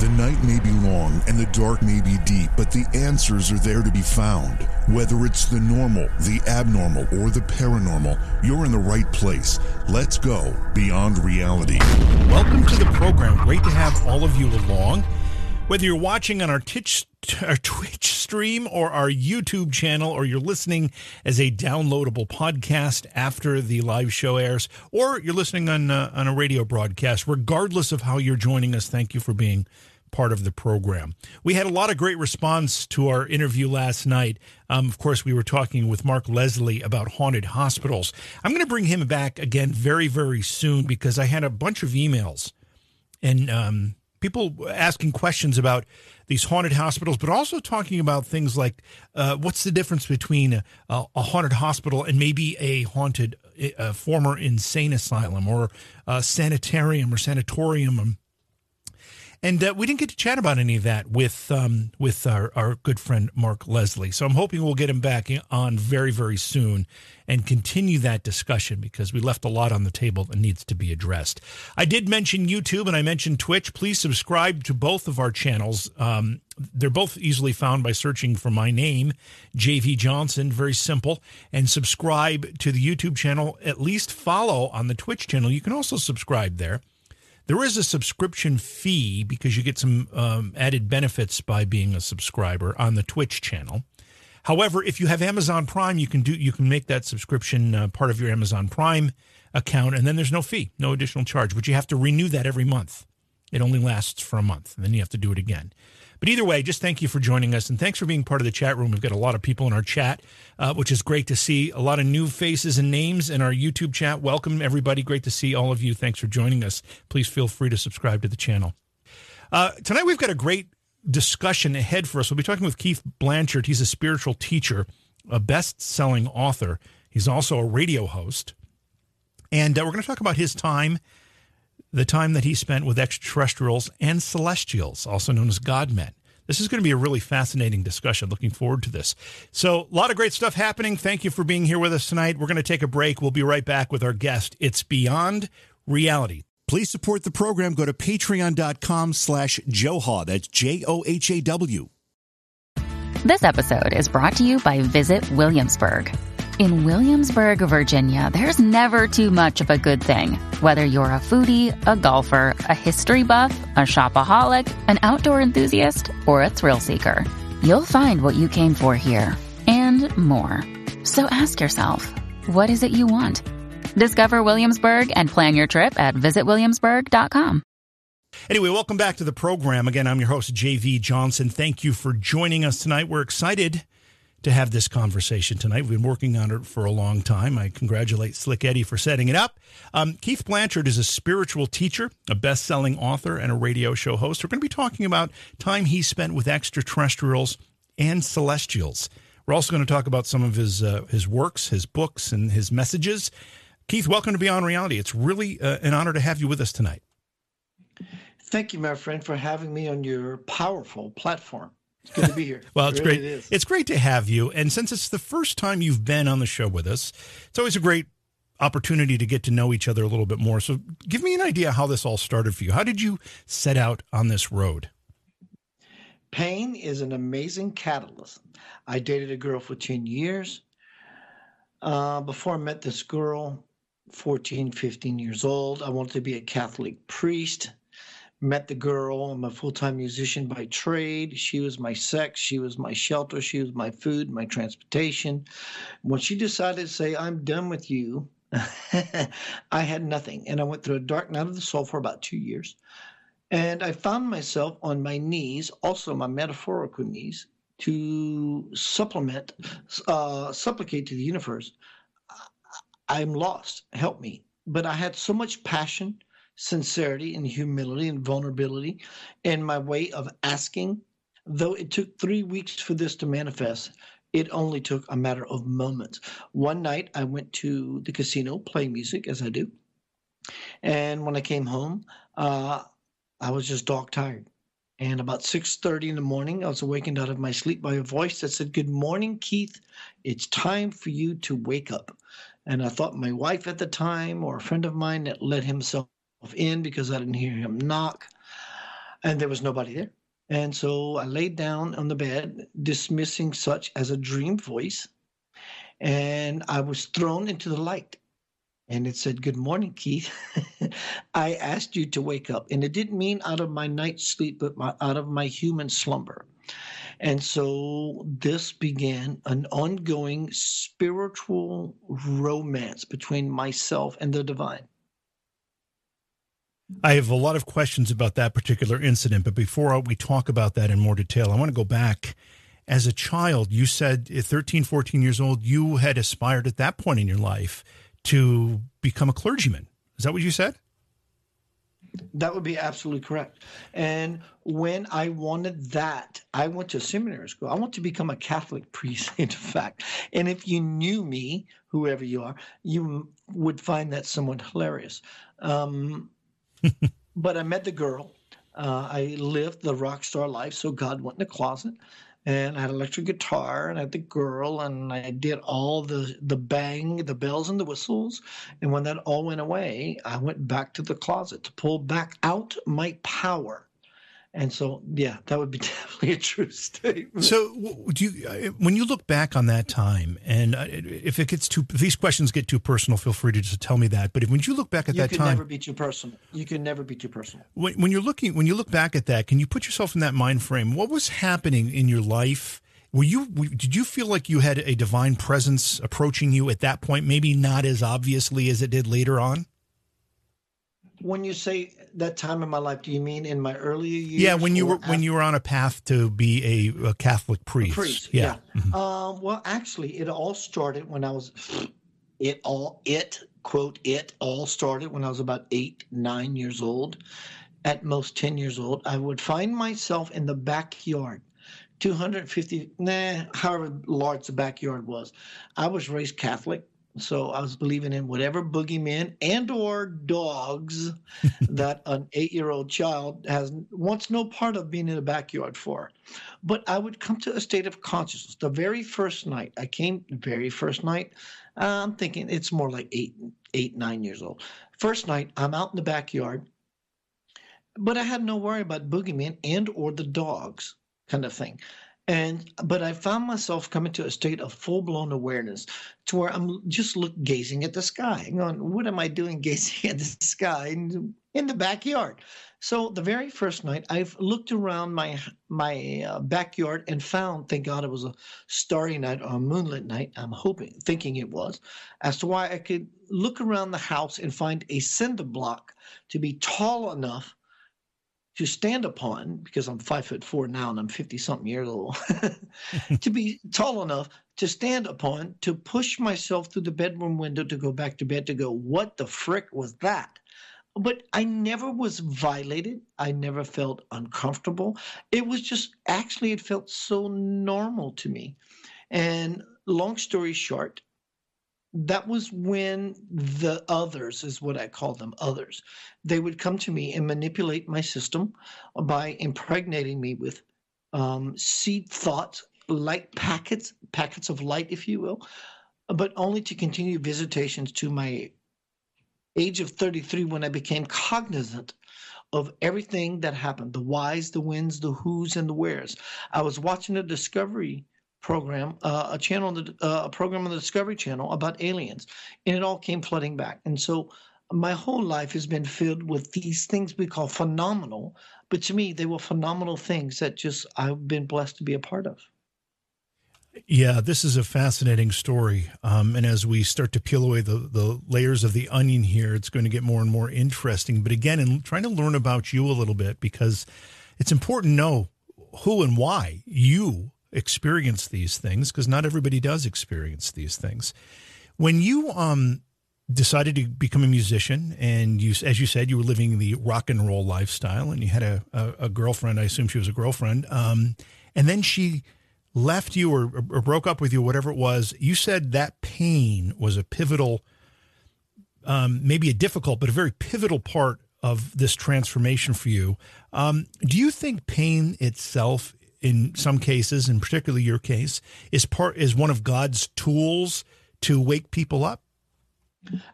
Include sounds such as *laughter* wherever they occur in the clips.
The night may be long and the dark may be deep, but the answers are there to be found. Whether it's the normal, the abnormal, or the paranormal, you're in the right place. Let's go beyond reality. Welcome to the program. Great to have all of you along. Whether you're watching on our Twitch, our Twitch stream or our YouTube channel, or you're listening as a downloadable podcast after the live show airs, or you're listening on uh, on a radio broadcast, regardless of how you're joining us, thank you for being part of the program. We had a lot of great response to our interview last night. Um, of course, we were talking with Mark Leslie about haunted hospitals. I'm going to bring him back again very, very soon because I had a bunch of emails and um, people asking questions about these haunted hospitals, but also talking about things like uh, what's the difference between a, a, haunted hospital and maybe a haunted a former insane asylum or a sanitarium or sanatorium and uh, we didn't get to chat about any of that with um, with our, our good friend Mark Leslie. So I'm hoping we'll get him back on very, very soon and continue that discussion because we left a lot on the table that needs to be addressed. I did mention YouTube and I mentioned Twitch. Please subscribe to both of our channels. Um, they're both easily found by searching for my name, JV Johnson. Very simple. And subscribe to the YouTube channel. At least follow on the Twitch channel. You can also subscribe there. There is a subscription fee because you get some um, added benefits by being a subscriber on the Twitch channel. However, if you have Amazon Prime, you can do you can make that subscription uh, part of your Amazon Prime account, and then there's no fee, no additional charge. But you have to renew that every month. It only lasts for a month, and then you have to do it again. But either way, just thank you for joining us and thanks for being part of the chat room. We've got a lot of people in our chat, uh, which is great to see. A lot of new faces and names in our YouTube chat. Welcome, everybody. Great to see all of you. Thanks for joining us. Please feel free to subscribe to the channel. Uh, tonight, we've got a great discussion ahead for us. We'll be talking with Keith Blanchard. He's a spiritual teacher, a best selling author. He's also a radio host. And uh, we're going to talk about his time the time that he spent with extraterrestrials and celestials, also known as Godmen. This is going to be a really fascinating discussion. Looking forward to this. So, a lot of great stuff happening. Thank you for being here with us tonight. We're going to take a break. We'll be right back with our guest. It's Beyond Reality. Please support the program. Go to patreon.com slash Johaw. That's J O H A W. This episode is brought to you by Visit Williamsburg. In Williamsburg, Virginia, there's never too much of a good thing. Whether you're a foodie, a golfer, a history buff, a shopaholic, an outdoor enthusiast, or a thrill seeker, you'll find what you came for here and more. So ask yourself, what is it you want? Discover Williamsburg and plan your trip at visitwilliamsburg.com. Anyway, welcome back to the program. Again, I'm your host, JV Johnson. Thank you for joining us tonight. We're excited to have this conversation tonight. We've been working on it for a long time. I congratulate Slick Eddie for setting it up. Um, Keith Blanchard is a spiritual teacher, a best selling author, and a radio show host. We're going to be talking about time he spent with extraterrestrials and celestials. We're also going to talk about some of his uh, his works, his books, and his messages. Keith, welcome to Beyond Reality. It's really uh, an honor to have you with us tonight. Thank you, my friend, for having me on your powerful platform. It's good to be here. *laughs* well, it's it really great. It it's great to have you. And since it's the first time you've been on the show with us, it's always a great opportunity to get to know each other a little bit more. So, give me an idea how this all started for you. How did you set out on this road? Pain is an amazing catalyst. I dated a girl for 10 years. Uh, before I met this girl, 14, 15 years old, I wanted to be a Catholic priest met the girl. I'm a full time musician by trade. She was my sex. She was my shelter. She was my food, my transportation. When she decided to say, I'm done with you, *laughs* I had nothing. And I went through a dark night of the soul for about two years. And I found myself on my knees, also my metaphorical knees, to supplement, uh, supplicate to the universe. I'm lost. Help me. But I had so much passion sincerity and humility and vulnerability in my way of asking. Though it took three weeks for this to manifest, it only took a matter of moments. One night I went to the casino, play music as I do. And when I came home, uh, I was just dog tired. And about 6:30 in the morning, I was awakened out of my sleep by a voice that said, "Good morning, Keith. It's time for you to wake up." And I thought my wife at the time or a friend of mine that let himself in because I didn't hear him knock. and there was nobody there. And so I laid down on the bed, dismissing such as a dream voice, and I was thrown into the light. And it said, Good morning, Keith. *laughs* I asked you to wake up. And it didn't mean out of my night's sleep, but my, out of my human slumber. And so this began an ongoing spiritual romance between myself and the divine. I have a lot of questions about that particular incident, but before we talk about that in more detail, I want to go back. As a child, you said at 13, 14 years old, you had aspired at that point in your life to become a clergyman. Is that what you said? That would be absolutely correct. And when I wanted that, I went to seminary school. I want to become a Catholic *laughs* priest, in fact. And if you knew me, whoever you are, you would find that somewhat hilarious. Um, *laughs* but I met the girl. Uh, I lived the rock star life, so God went in the closet and I had electric guitar and I had the girl and I did all the the bang, the bells and the whistles. And when that all went away, I went back to the closet to pull back out my power and so, yeah, that would be *laughs* definitely a true statement. So, do you, uh, when you look back on that time, and uh, if it gets too, if these questions get too personal, feel free to just tell me that. But if, when you look back at you that can time, never be too personal. You can never be too personal. When, when you're looking, when you look back at that, can you put yourself in that mind frame? What was happening in your life? Were you, did you feel like you had a divine presence approaching you at that point? Maybe not as obviously as it did later on. When you say that time in my life? Do you mean in my earlier years? Yeah, when you were after? when you were on a path to be a, a Catholic priest. A priest, yeah. yeah. Mm-hmm. Um, well, actually, it all started when I was. It all it quote it all started when I was about eight nine years old, at most ten years old. I would find myself in the backyard. 250, nah, however large the backyard was. I was raised Catholic. So I was believing in whatever boogeymen and or dogs *laughs* that an eight-year-old child has wants no part of being in the backyard for. But I would come to a state of consciousness. The very first night I came, the very first night, I'm thinking it's more like eight, eight, nine years old. First night, I'm out in the backyard, but I had no worry about boogeymen and or the dogs kind of thing and but i found myself coming to a state of full-blown awareness to where i'm just look gazing at the sky going what am i doing *laughs* gazing at the sky in, in the backyard? So the very first night i've looked around my my uh, backyard and found thank god it was a starry night or a moonlit night i'm hoping thinking it was as to why i could look around the house and find a cinder block to be tall enough to stand upon because I'm five foot four now and I'm 50 something years old *laughs* *laughs* to be tall enough to stand upon to push myself through the bedroom window to go back to bed to go, what the frick was that? But I never was violated. I never felt uncomfortable. It was just actually, it felt so normal to me. And long story short, that was when the others is what I call them others. They would come to me and manipulate my system by impregnating me with um, seed thoughts, light packets, packets of light, if you will, but only to continue visitations to my age of 33 when I became cognizant of everything that happened the whys, the whens, the whos, and the wheres. I was watching a Discovery program, uh, a channel, uh, a program on the Discovery Channel about aliens, and it all came flooding back. And so my whole life has been filled with these things we call phenomenal, but to me, they were phenomenal things that just I've been blessed to be a part of. Yeah, this is a fascinating story. Um, and as we start to peel away the, the layers of the onion here, it's going to get more and more interesting. But again, in trying to learn about you a little bit, because it's important to know who and why you experience these things because not everybody does experience these things. When you um, decided to become a musician, and you, as you said, you were living the rock and roll lifestyle, and you had a, a, a girlfriend. I assume she was a girlfriend, um, and then she left you or, or, broke up with you, whatever it was. You said that pain was a pivotal, um, maybe a difficult, but a very pivotal part of this transformation for you. Um, do you think pain itself in some cases, and particularly your case, is part is one of God's tools to wake people up?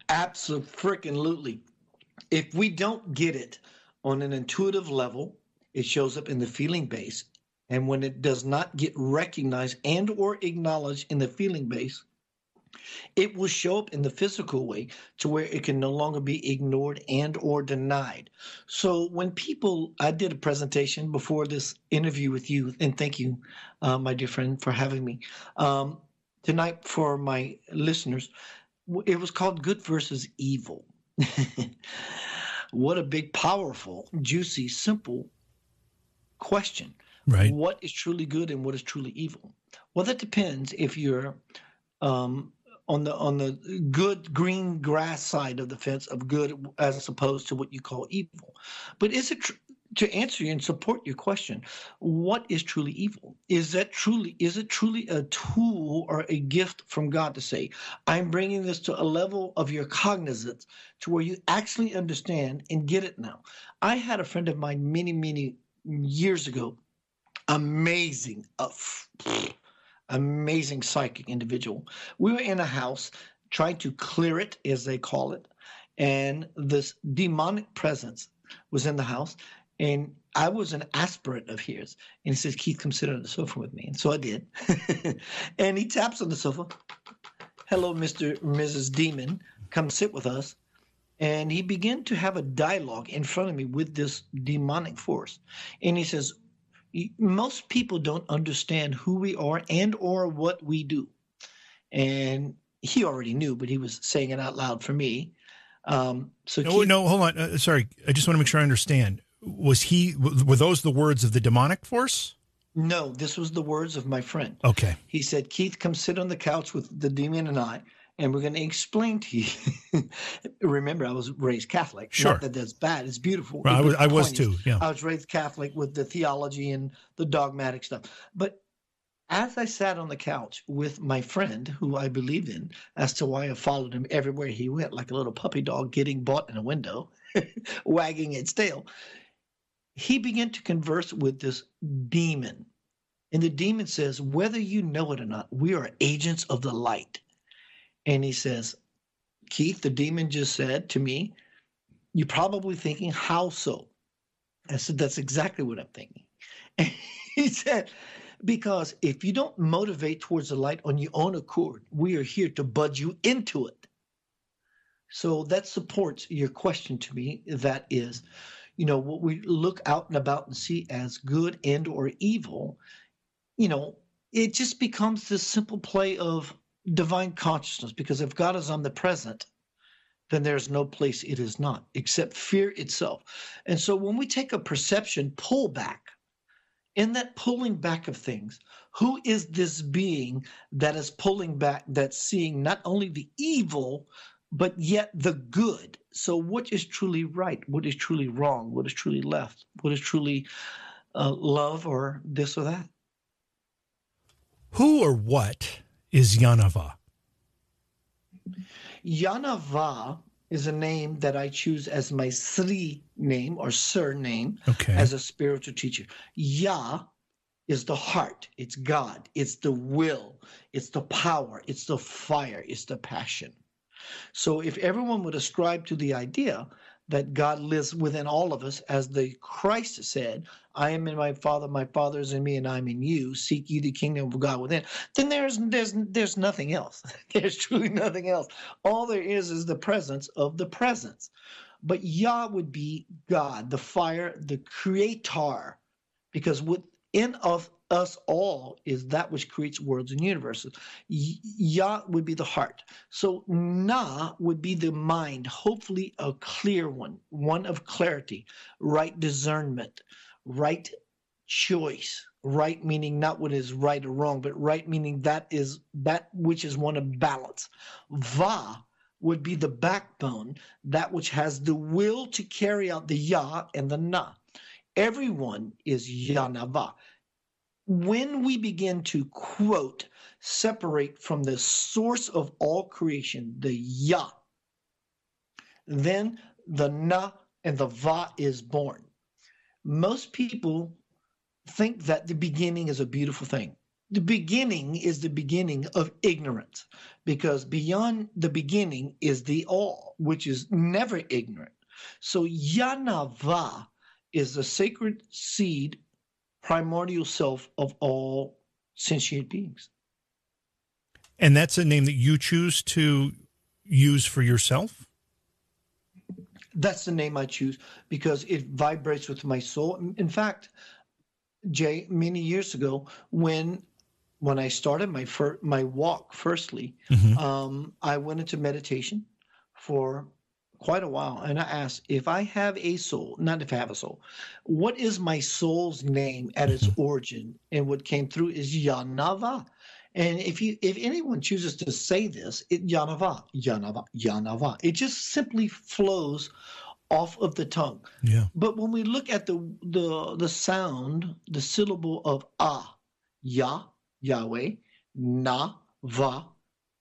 Absolutely. If we don't get it on an intuitive level, it shows up in the feeling base. And when it does not get recognized and or acknowledged in the feeling base, it will show up in the physical way to where it can no longer be ignored and or denied. So when people i did a presentation before this interview with you and thank you uh, my dear friend for having me um, tonight for my listeners. It was called good versus evil. *laughs* What a big powerful juicy simple question. Right. What is truly good and what is truly evil? Well that depends if you're um, on the on the good green grass side of the fence of good as opposed to what you call evil. But is it tr- to answer you and support your question? What is truly evil? Is that truly is it truly a tool or a gift from God to say, I'm bringing this to a level of your cognizance to where you actually understand and get it now? I had a friend of mine many many years ago, amazing. Uh, amazing psychic individual. We were in a house trying to clear it, as they call it, and this demonic presence was in the house. And I was an aspirant of his. And he says, Keith, come sit on the sofa with me. And so I did. *laughs* and he taps on the sofa. Hello, Mr. Mrs. Demon. Come sit with us. And he began to have a dialogue in front of me with this demonic force. And he says, most people don't understand who we are and or what we do. And he already knew but he was saying it out loud for me. Um, so no, keep, no hold on. Uh, sorry. I just want to make sure i understand. Was he were those the words of the demonic force? No this was the words of my friend. Okay. He said keith come sit on the couch with the demon and i and we're going to explain to you. *laughs* Remember, I was raised Catholic. Sure. Not that that's bad. It's beautiful. Well, I was, I was too. Yeah. I was raised Catholic with the theology and the dogmatic stuff. But as I sat on the couch with my friend, who I believe in, as to why I followed him everywhere he went, like a little puppy dog getting bought in a window, *laughs* wagging its tail, he began to converse with this demon. And the demon says, whether you know it or not, we are agents of the light. And he says, Keith, the demon just said to me, You're probably thinking, How so? I said, That's exactly what I'm thinking. *laughs* And he said, Because if you don't motivate towards the light on your own accord, we are here to budge you into it. So that supports your question to me. That is, you know, what we look out and about and see as good and or evil, you know, it just becomes this simple play of divine consciousness because if God is omnipresent, then there's no place it is not except fear itself. And so when we take a perception pull back, in that pulling back of things, who is this being that is pulling back, that's seeing not only the evil, but yet the good? So, what is truly right? What is truly wrong? What is truly left? What is truly uh, love or this or that? Who or what is Yanava? Yanava is a name that I choose as my Sri name or surname okay. as a spiritual teacher. Ya is the heart, it's God, it's the will, it's the power, it's the fire, it's the passion. So if everyone would ascribe to the idea that God lives within all of us, as the Christ said, I am in my Father, my Father is in me, and I'm in you. Seek ye the kingdom of God within. Then there's there's there's nothing else. *laughs* there's truly nothing else. All there is is the presence of the presence. But Yah would be God, the fire, the creator, because within of us all is that which creates worlds and universes. Ya would be the heart. So Na would be the mind, hopefully a clear one, one of clarity, right discernment, right choice. Right meaning not what is right or wrong, but right meaning that is that which is one of balance. Va would be the backbone, that which has the will to carry out the ya and the Na. Everyone is Yanava when we begin to quote, separate from the source of all creation, the Yah, then the Na and the Va is born. Most people think that the beginning is a beautiful thing. The beginning is the beginning of ignorance because beyond the beginning is the all, which is never ignorant. So Yanava is the sacred seed, primordial self of all sentient beings. And that's a name that you choose to use for yourself? That's the name I choose because it vibrates with my soul. In fact, Jay, many years ago, when when I started my fir- my walk, firstly, mm-hmm. um, I went into meditation for quite a while, and I asked if I have a soul, not if I have a soul, what is my soul's name at its *laughs* origin? And what came through is Yanava. And if you if anyone chooses to say this, it Yanava, Yanava, Yanava. It just simply flows off of the tongue. Yeah. But when we look at the the the sound, the syllable of ah, Yah, Yahweh, Na, Va,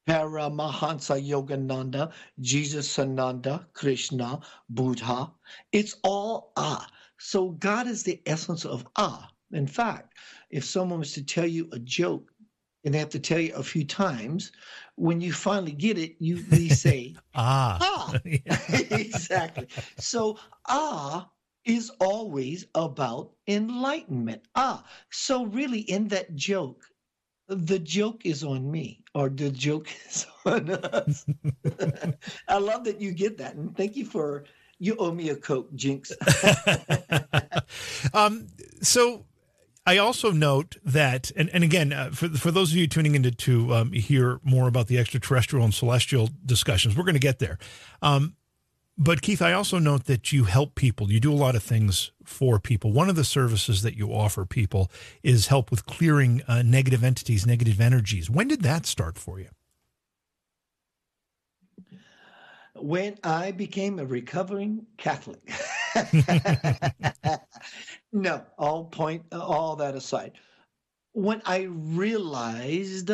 Paramahansa Yogananda, Jesus Sananda, Krishna, Buddha. It's all Ah. So God is the essence of Ah. In fact, if someone was to tell you a joke and they have to tell you a few times, when you finally get it, you we say *laughs* Ah. Ah. *laughs* exactly. So Ah is always about enlightenment. Ah. So really in that joke, the joke is on me or the joke *laughs* is on us. *laughs* I love that you get that. And thank you for, you owe me a Coke, Jinx. *laughs* um, so I also note that, and, and again, uh, for, for those of you tuning in to, to um, hear more about the extraterrestrial and celestial discussions, we're going to get there. Um, but Keith, I also note that you help people. You do a lot of things for people. One of the services that you offer people is help with clearing uh, negative entities, negative energies. When did that start for you? When I became a recovering Catholic. *laughs* no, all point all that aside. When I realized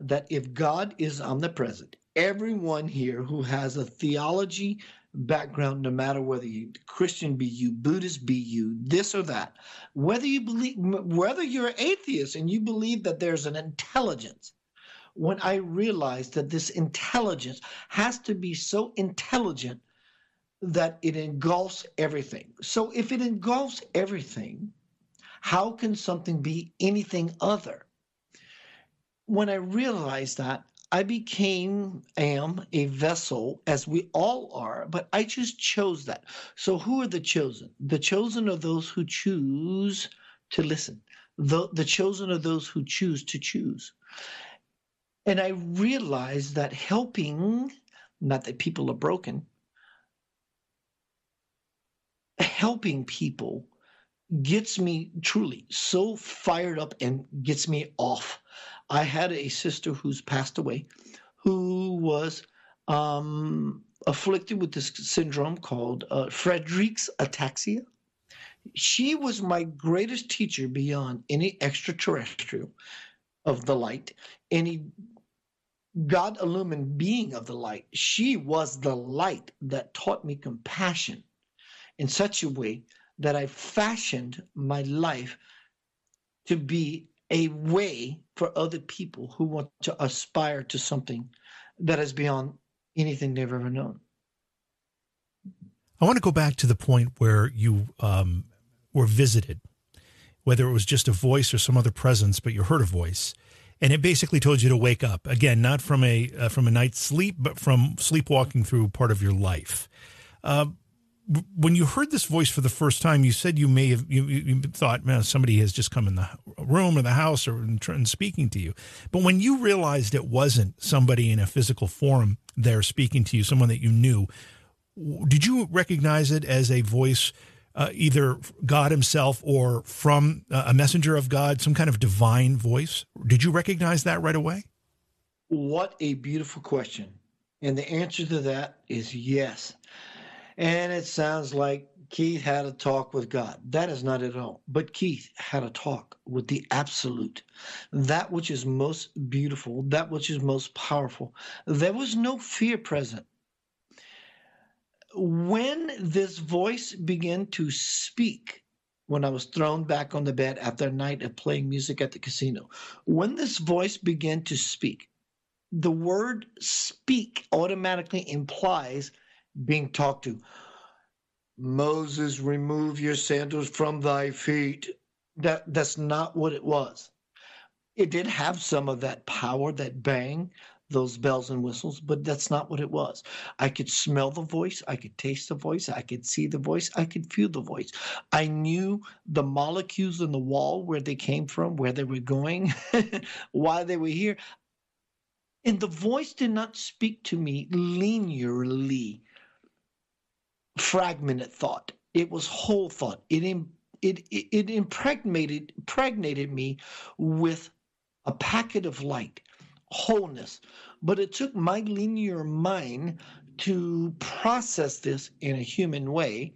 that if God is omnipresent, everyone here who has a theology background, no matter whether you Christian be you, Buddhist be you, this or that, whether you believe, whether you're atheist and you believe that there's an intelligence. When I realized that this intelligence has to be so intelligent that it engulfs everything. So if it engulfs everything, how can something be anything other? When I realized that, I became, am a vessel, as we all are, but I just chose that. So, who are the chosen? The chosen are those who choose to listen, the, the chosen are those who choose to choose. And I realized that helping, not that people are broken, helping people gets me truly so fired up and gets me off I had a sister who's passed away who was um, afflicted with this syndrome called uh, Friedreich's ataxia. She was my greatest teacher beyond any extraterrestrial of the light, any God illumined being of the light. She was the light that taught me compassion in such a way that I fashioned my life to be a way for other people who want to aspire to something that is beyond anything they've ever known. I want to go back to the point where you um, were visited, whether it was just a voice or some other presence, but you heard a voice, and it basically told you to wake up again, not from a uh, from a night's sleep, but from sleepwalking through part of your life. Uh, when you heard this voice for the first time, you said you may have you, you thought, man, somebody has just come in the room or the house or and speaking to you. But when you realized it wasn't somebody in a physical form there speaking to you, someone that you knew, did you recognize it as a voice, uh, either God Himself or from a messenger of God, some kind of divine voice? Did you recognize that right away? What a beautiful question, and the answer to that is yes. And it sounds like Keith had a talk with God. That is not at all. But Keith had a talk with the absolute, that which is most beautiful, that which is most powerful. There was no fear present. When this voice began to speak, when I was thrown back on the bed after a night of playing music at the casino, when this voice began to speak, the word speak automatically implies being talked to. Moses, remove your sandals from thy feet. That that's not what it was. It did have some of that power, that bang, those bells and whistles, but that's not what it was. I could smell the voice, I could taste the voice, I could see the voice, I could feel the voice. I knew the molecules in the wall, where they came from, where they were going, *laughs* why they were here. And the voice did not speak to me linearly, fragmented thought. It was whole thought. It it it, it impregnated impregnated me with a packet of light wholeness. But it took my linear mind to process this in a human way.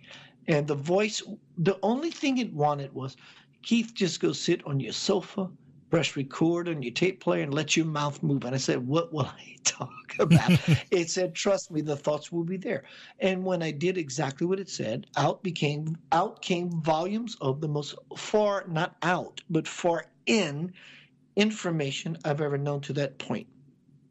And the voice, the only thing it wanted was, Keith, just go sit on your sofa, press record on your tape player, and let your mouth move. And I said, What will I *laughs* talk *laughs* about? it said, Trust me, the thoughts will be there. And when I did exactly what it said, out became out came volumes of the most far, not out, but far in information I've ever known to that point.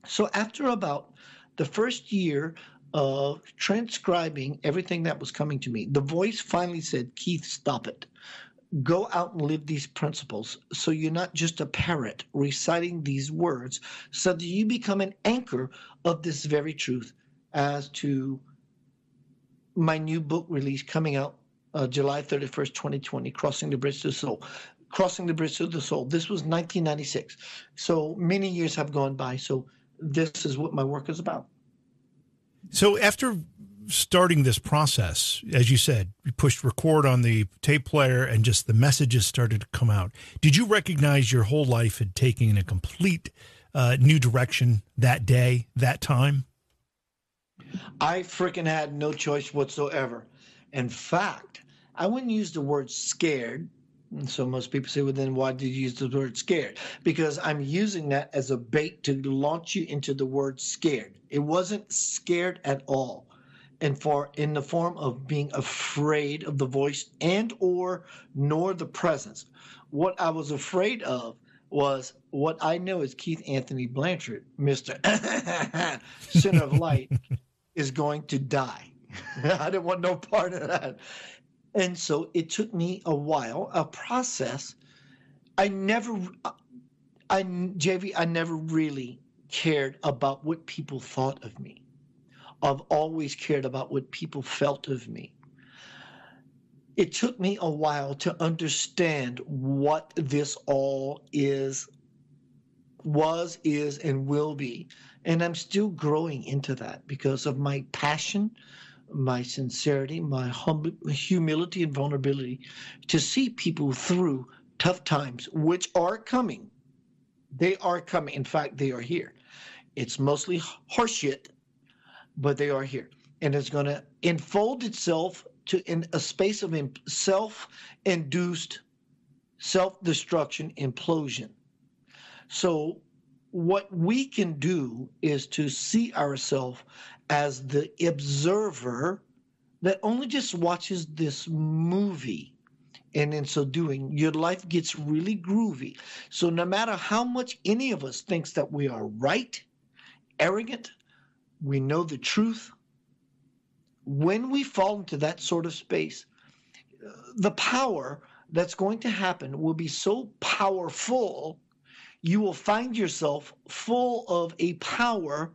So after about the first year of transcribing everything that was coming to me, the voice finally said, Keith, stop it. Go out and live these principles so you're not just a parrot reciting these words, so that you become an anchor of this very truth as to my new book release coming out uh, July 31st, 2020, Crossing the Bridge to the Soul. Crossing the Bridge to the Soul. This was 1996. So many years have gone by. So this is what my work is about. So after starting this process, as you said, you pushed record on the tape player and just the messages started to come out. Did you recognize your whole life had taken a complete uh, new direction that day, that time? I freaking had no choice whatsoever. In fact, I wouldn't use the word scared so most people say, well, then why did you use the word scared? Because I'm using that as a bait to launch you into the word scared. It wasn't scared at all. And for in the form of being afraid of the voice and or nor the presence. What I was afraid of was what I know is Keith Anthony Blanchard, Mr. *laughs* Center of Light, *laughs* is going to die. *laughs* I didn't want no part of that. And so it took me a while, a process. I never, I, JV, I never really cared about what people thought of me. I've always cared about what people felt of me. It took me a while to understand what this all is, was, is, and will be. And I'm still growing into that because of my passion my sincerity, my hum- humility and vulnerability to see people through tough times, which are coming. They are coming. In fact, they are here. It's mostly horseshit, but they are here. And it's going to enfold itself to in a space of self-induced self-destruction implosion. So what we can do is to see ourselves as the observer that only just watches this movie. And in so doing, your life gets really groovy. So no matter how much any of us thinks that we are right, arrogant, we know the truth, when we fall into that sort of space, the power that's going to happen will be so powerful, you will find yourself full of a power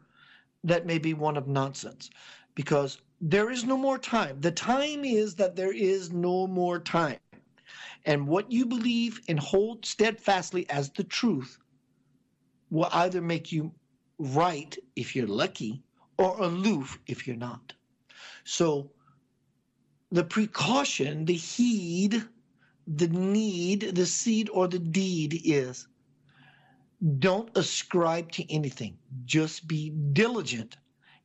that may be one of nonsense because there is no more time. The time is that there is no more time. And what you believe and hold steadfastly as the truth will either make you right if you're lucky or aloof if you're not. So the precaution, the heed, the need, the seed, or the deed is don't ascribe to anything. Just be diligent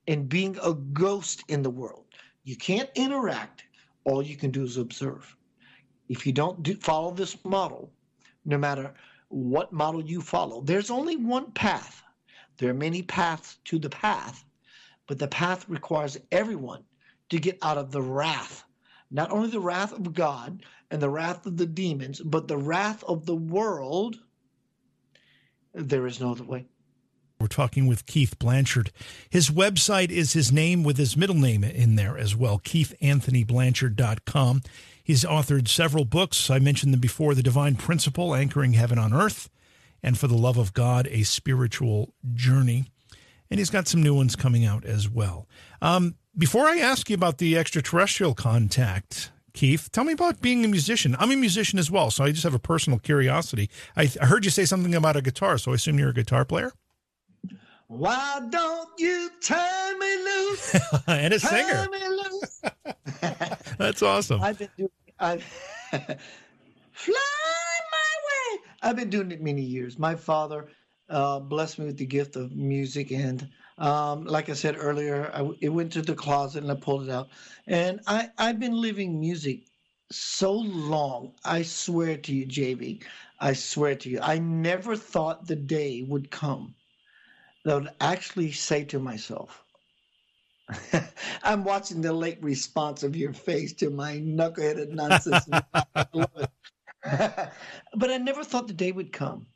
in being a ghost in the world. You can't interact. All you can do is observe. If you don't do, follow this model, no matter what model you follow, there's only one path. There are many paths to the path, but the path requires everyone to get out of the wrath. Not only the wrath of God and the wrath of the demons, but the wrath of the world there is no other way. We're talking with Keith Blanchard. His website is his name with his middle name in there as well, keithanthonyblanchard.com. He's authored several books. I mentioned them before The Divine Principle, Anchoring Heaven on Earth, and For the Love of God, A Spiritual Journey. And he's got some new ones coming out as well. Um, before I ask you about the extraterrestrial contact, Keith, tell me about being a musician. I'm a musician as well, so I just have a personal curiosity. I, I heard you say something about a guitar, so I assume you're a guitar player? Why don't you turn me loose? *laughs* and a turn singer. me loose. *laughs* That's awesome. I've been doing. I've *laughs* fly my way. I've been doing it many years. My father uh, blessed me with the gift of music, and um, like I said earlier, I, it went to the closet and I pulled it out. And I I've been living music so long. I swear to you, JV. I swear to you, I never thought the day would come that I would actually say to myself, *laughs* I'm watching the late response of your face to my knuckleheaded nonsense. I love it. but I never thought the day would come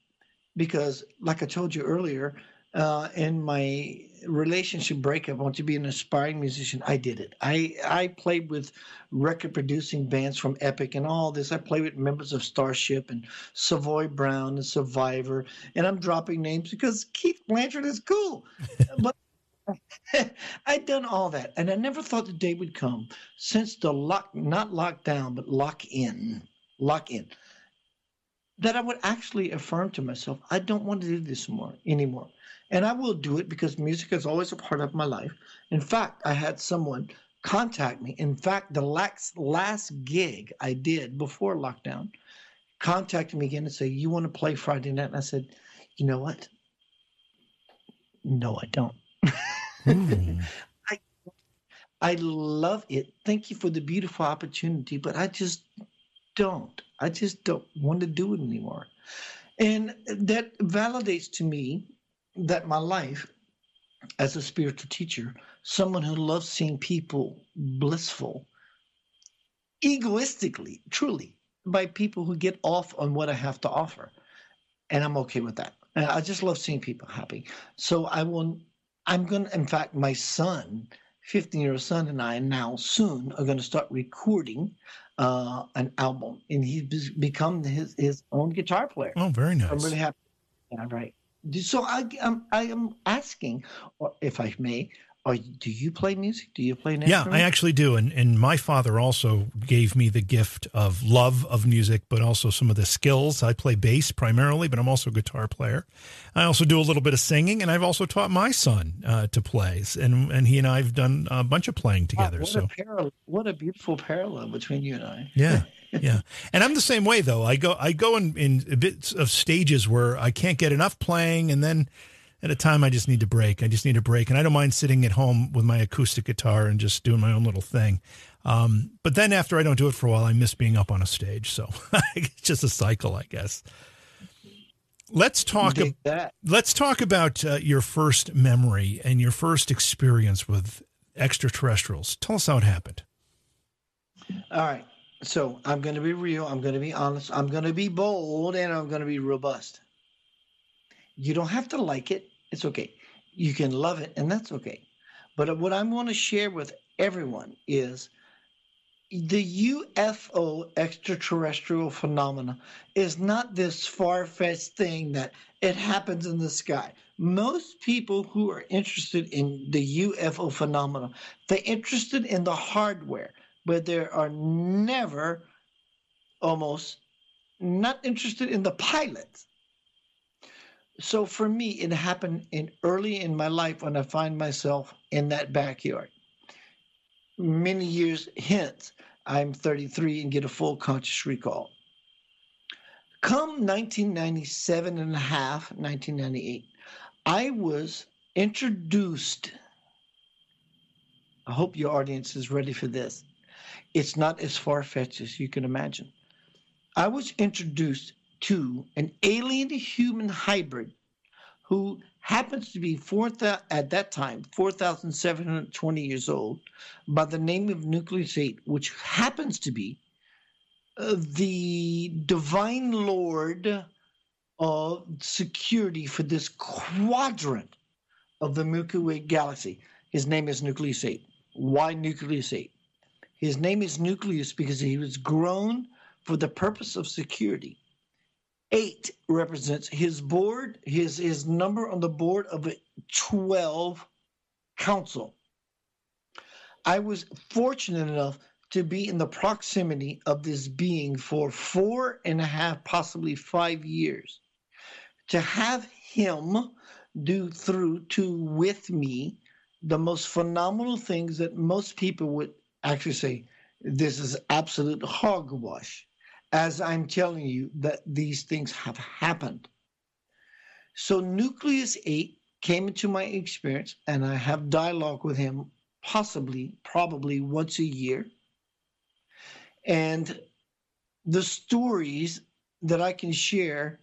because, like I told you earlier, uh, in my relationship breakup, I want to be an aspiring musician. I did it. I I played with record producing bands from Epic and all this. I played with members of Starship and Savoy Brown and Survivor. And I'm dropping names because Keith Blanchard is cool. *laughs* but *laughs* I'd done all that, and I never thought the day would come since the lock, not lockdown, but lock in, lock in, that I would actually affirm to myself, I don't want to do this more anymore. And I will do it because music is always a part of my life. In fact, I had someone contact me. In fact, the last, last gig I did before lockdown contacted me again and say, You want to play Friday night? And I said, You know what? No, I don't. *laughs* I I love it. Thank you for the beautiful opportunity, but I just don't. I just don't want to do it anymore. And that validates to me that my life as a spiritual teacher, someone who loves seeing people blissful, egoistically, truly, by people who get off on what I have to offer. And I'm okay with that. And I just love seeing people happy. So I will, I'm going to, in fact, my son, 15 year old son, and I now soon are going to start recording uh, an album. And he's become his, his own guitar player. Oh, very nice. I'm really happy. Yeah, right. So I, I'm, I am asking, or if I may, are, do you play music? Do you play an Yeah, instrument? I actually do. And and my father also gave me the gift of love of music, but also some of the skills. I play bass primarily, but I'm also a guitar player. I also do a little bit of singing, and I've also taught my son uh, to play. And and he and I have done a bunch of playing Wow, together. what so a parallel! What a beautiful parallel between you and I. yeah. *laughs* Yeah. And I'm the same way though. I go I go in, in bits of stages where I can't get enough playing and then at a time I just need to break. I just need a break. And I don't mind sitting at home with my acoustic guitar and just doing my own little thing. Um, but then after I don't do it for a while, I miss being up on a stage. So *laughs* it's just a cycle, I guess. Let's talk. Let's talk about uh, your first memory and your first experience with extraterrestrials. Tell us how it happened. All right. So I'm going to be real. I'm going to be honest. I'm going to be bold, and I'm going to be robust. You don't have to like it. It's okay. You can love it, and that's okay. But what I want to share with everyone is the UFO extraterrestrial phenomena is not this far fetched thing that it happens in the sky. Most people who are interested in the UFO phenomena, they're interested in the hardware, but they are never almost not interested in the pilots. So for me, it happened in early in my life when I find myself in that backyard. Many years hence, I'm 33 and get a full conscious recall. Come 1997 and a half, 1998, I was introduced. I hope your audience is ready for this. It's not as far fetched as you can imagine. I was introduced to an alien human hybrid who happens to be four thou- at that time 4,720 years old by the name of Nucleus 8, which happens to be uh, the divine lord of security for this quadrant of the Milky Way galaxy. His name is Nucleus 8. Why Nucleus 8? His name is Nucleus because he was grown for the purpose of security. Eight represents his board, his, his number on the board of 12 council. I was fortunate enough to be in the proximity of this being for four and a half, possibly five years. To have him do through to with me the most phenomenal things that most people would actually say, this is absolute hogwash, as I'm telling you that these things have happened. So Nucleus 8 came into my experience, and I have dialogue with him possibly, probably once a year. And the stories that I can share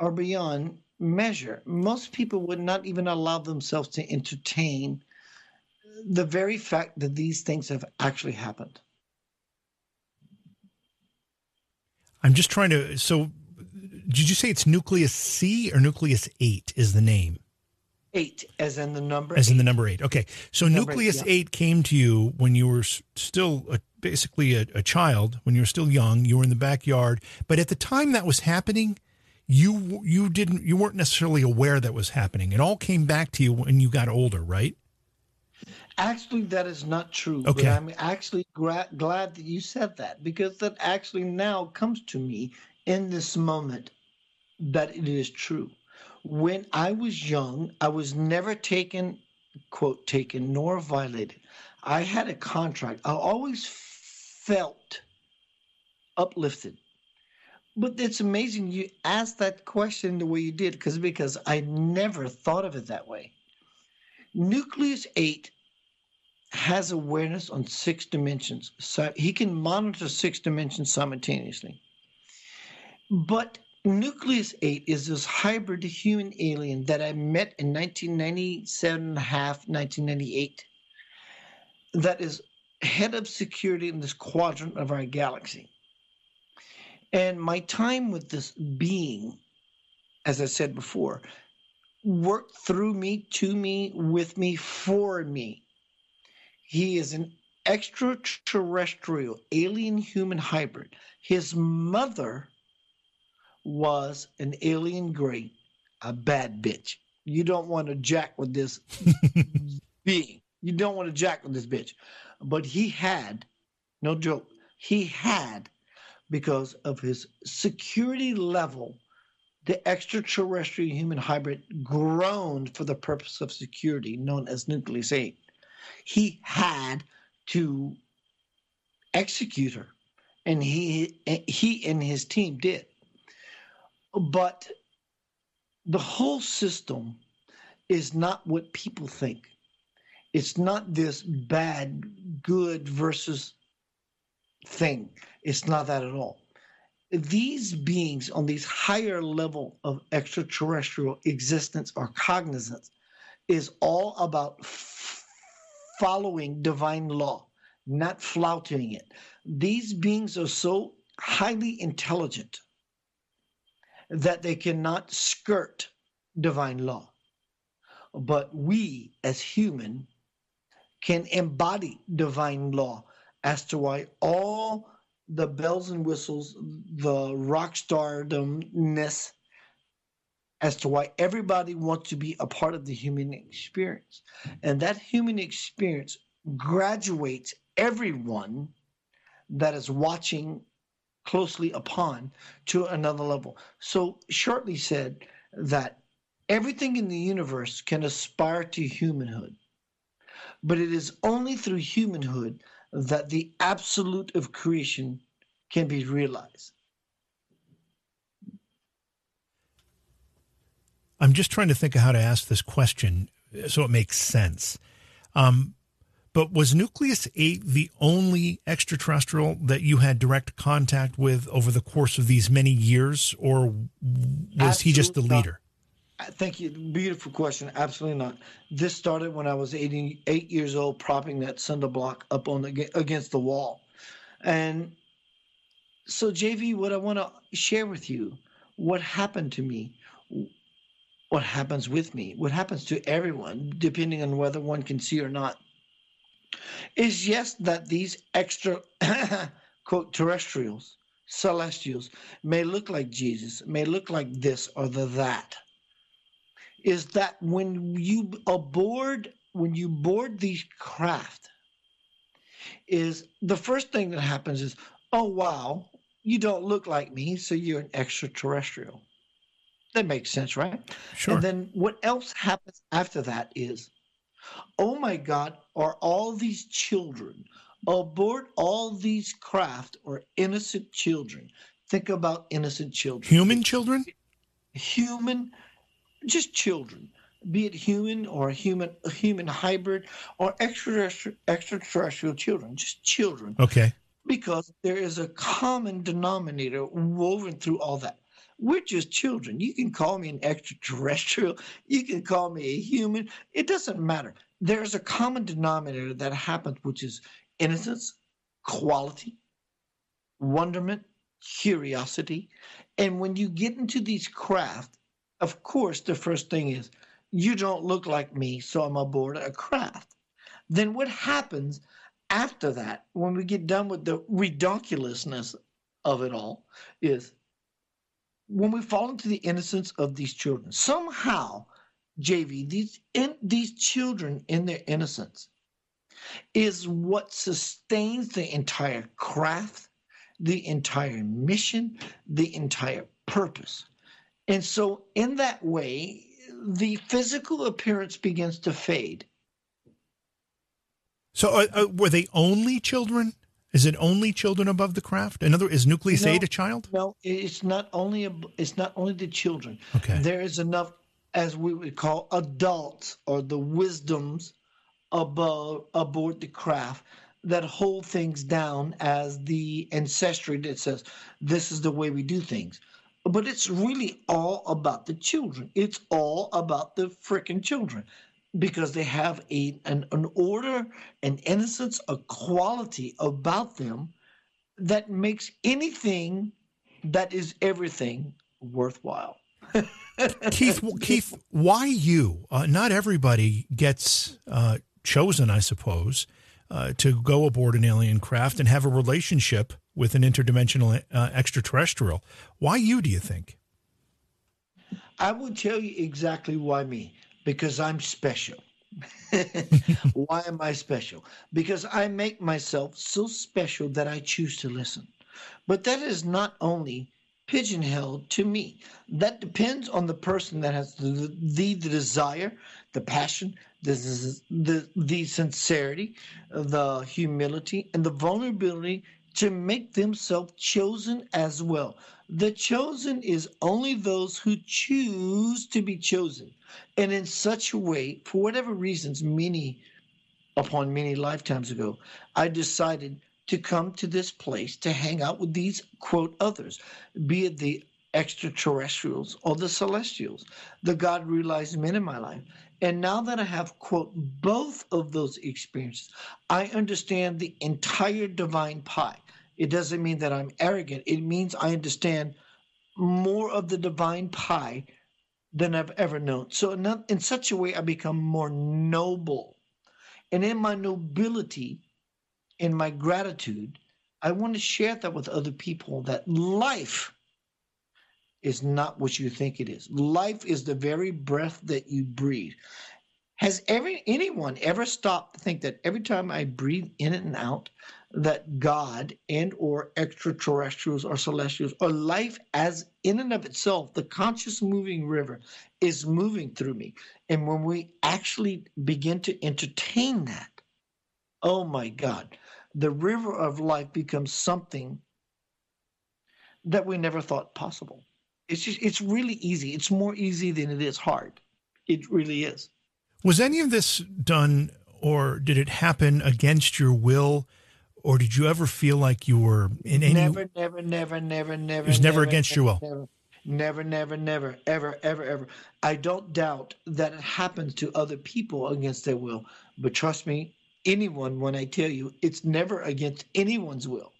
are beyond measure. Most people would not even allow themselves to entertain the very fact that these things have actually happened. I'm just trying to. So, did you say it's Nucleus C or Nucleus 8 is the name? Eight, as in the number. As eight. in the number eight. Okay. So, Number eight, Nucleus yeah. 8 came to you when you were still a, basically a, a child, when you were still young. You were in the backyard. But at the time that was happening, you you didn't you weren't necessarily aware that was happening. It all came back to you when you got older, right? Actually, that is not true. Okay. But I'm actually gra- glad that you said that because that actually now comes to me in this moment that it is true. When I was young, I was never taken, quote, taken nor violated. I had a contract. I always felt uplifted. But it's amazing you asked that question the way you did because because I never thought of it that way. Nucleus 8 has awareness on six dimensions. So he can monitor six dimensions simultaneously. But Nucleus 8 is this hybrid human alien that I met in 1997 and a half, 1998, that is head of security in this quadrant of our galaxy. And my time with this being, as I said before, worked through me, to me, with me, for me. He is an extraterrestrial alien human hybrid. His mother was an alien great, a bad bitch. You don't want to jack with this *laughs* being. You don't want to jack with this bitch. But he had, no joke, he had, because of his security level, the extraterrestrial human hybrid grown for the purpose of security, known as Nucleus 8. He had to execute her, and he he and his team did. But the whole system is not what people think. It's not this bad, good versus thing. It's not that at all. These beings on these higher level of extraterrestrial existence or cognizance is all about f- following divine law, not flouting it. These beings are so highly intelligent that they cannot skirt divine law. But we as human can embody divine law as to why all the bells and whistles, the rock stardomness, as to why everybody wants to be a part of the human experience. And that human experience graduates everyone that is watching closely upon to another level. So, shortly said that everything in the universe can aspire to humanhood, but it is only through humanhood that the absolute of creation can be realized. I'm just trying to think of how to ask this question so it makes sense. Um, but was Nucleus 8 the only extraterrestrial that you had direct contact with over the course of these many years, or was he just the Absolutely not. leader? Uh, Thank you. Beautiful question. Absolutely not. This started when I was 88 years old, propping that cinder block up on the against the wall. And so, JV, what I want to share with you, what happened to me, what happens with me, what happens to everyone, depending on whether one can see or not, is yes, that these extra, *coughs* quote, terrestrials, celestials, may look like Jesus, may look like this or the that. Is that when you aboard, when you board these craft, is the first thing that happens is, oh wow, you don't look like me, so you're an extraterrestrial. That makes sense, right? Sure. And then what else happens after that is, oh my God, are all these children aboard all these craft or innocent children? Think about innocent children. Human children? Human, just children. Be it human or human, a human hybrid or extraterrestrial, extraterrestrial children, just children Okay. because there is a common denominator woven through all that. We're just children. You can call me an extraterrestrial, you can call me a human, it doesn't matter. There's a common denominator that happens, which is innocence, quality, wonderment, curiosity. And when you get into these craft, of course, the first thing is, you don't look like me, so I'm aboard a craft. Then what happens after that, when we get done with the ridiculousness of it all, is when we fall into the innocence of these children. Somehow, JV, these in, these children in their innocence is what sustains the entire craft, the entire mission, the entire purpose. And so, in that way, the physical appearance begins to fade. So uh, uh, were they only children? Is it only children above the craft? Another is Nucleus No. Eight a child? No, it's not only it's not only the children. Okay. There is enough, as we would call adults or the wisdoms above aboard the craft that hold things down as the ancestry that says this is the way we do things. But it's really all about the children. It's all about the freaking children because they have a an, an order, an innocence, a quality about them that makes anything that is everything worthwhile. *laughs* Keith, Keith, why you? Uh, not everybody gets uh, chosen, I suppose, uh, to go aboard an alien craft and have a relationship with an interdimensional uh, extraterrestrial. Why you? Do you think? I will tell you exactly why me. Because I'm special. *laughs* why am I special? Because I make myself so special that I choose to listen. But that is not only pigeonholed to me. That depends on the person that has the, the, the desire, the passion, the, the, the sincerity, the humility, and the vulnerability to make themselves chosen as well. The chosen is only those who choose to be chosen. And in such a way, for whatever reasons, many upon many lifetimes ago, I decided to come to this place to hang out with these quote others, be it the extraterrestrials or the celestials, the God realized men in my life. And now that I have quote both of those experiences, I understand the entire divine pie. It doesn't mean that I'm arrogant. It means I understand more of the divine pie than I've ever known. So in, that- in such a way, I become more noble. And in my nobility, in my gratitude, I want to share that with other people that life is not what you think it is. Life is the very breath that you breathe. Has every anyone ever stopped to think that every time I breathe in and out, that God and or extraterrestrials or celestials or life as in and of itself, the conscious moving river is moving through me. And when we actually begin to entertain that, oh my God, the river of life becomes something that we never thought possible. It's just it's really easy. It's more easy than it is hard. It really is. Was any of this done, or did it happen against your will, or did you ever feel like you were in any? never, never, never, never, never. It was never against your will. Never, never, never, never, ever, ever, ever. I don't doubt that it happens to other people against their will, but trust me, anyone when I tell you it's never against anyone's will,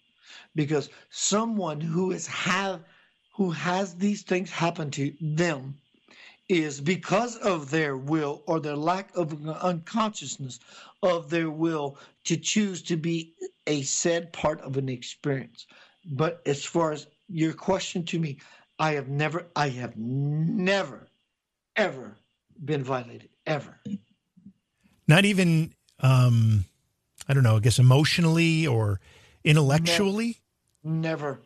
because someone who has have who has these things happen to them is because of their will or their lack of unconsciousness of their will to choose to be a said part of an experience. But as far as your question to me, I have never, I have never, ever been violated, ever. Not even, um, I don't know, I guess emotionally or intellectually? Never,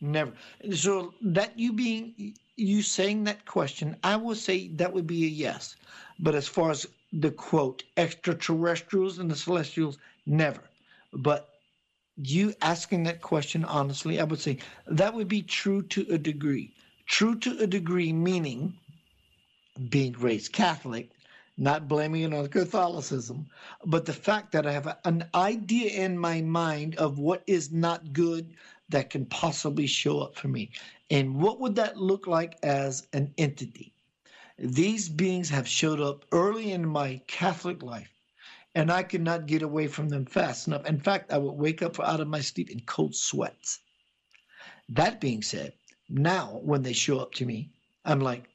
never. never. So that you being, you saying that question, I will say that would be a yes. But as far as the quote, extraterrestrials and the celestials, never. But you asking that question honestly, I would say that would be true to a degree. True to a degree, meaning being raised Catholic, not blaming it on Catholicism, but the fact that I have an idea in my mind of what is not good that can possibly show up for me. And what would that look like as an entity? These beings have showed up early in my Catholic life, and I could not get away from them fast enough. In fact, I would wake up out of my sleep in cold sweats. That being said, now when they show up to me, I'm like,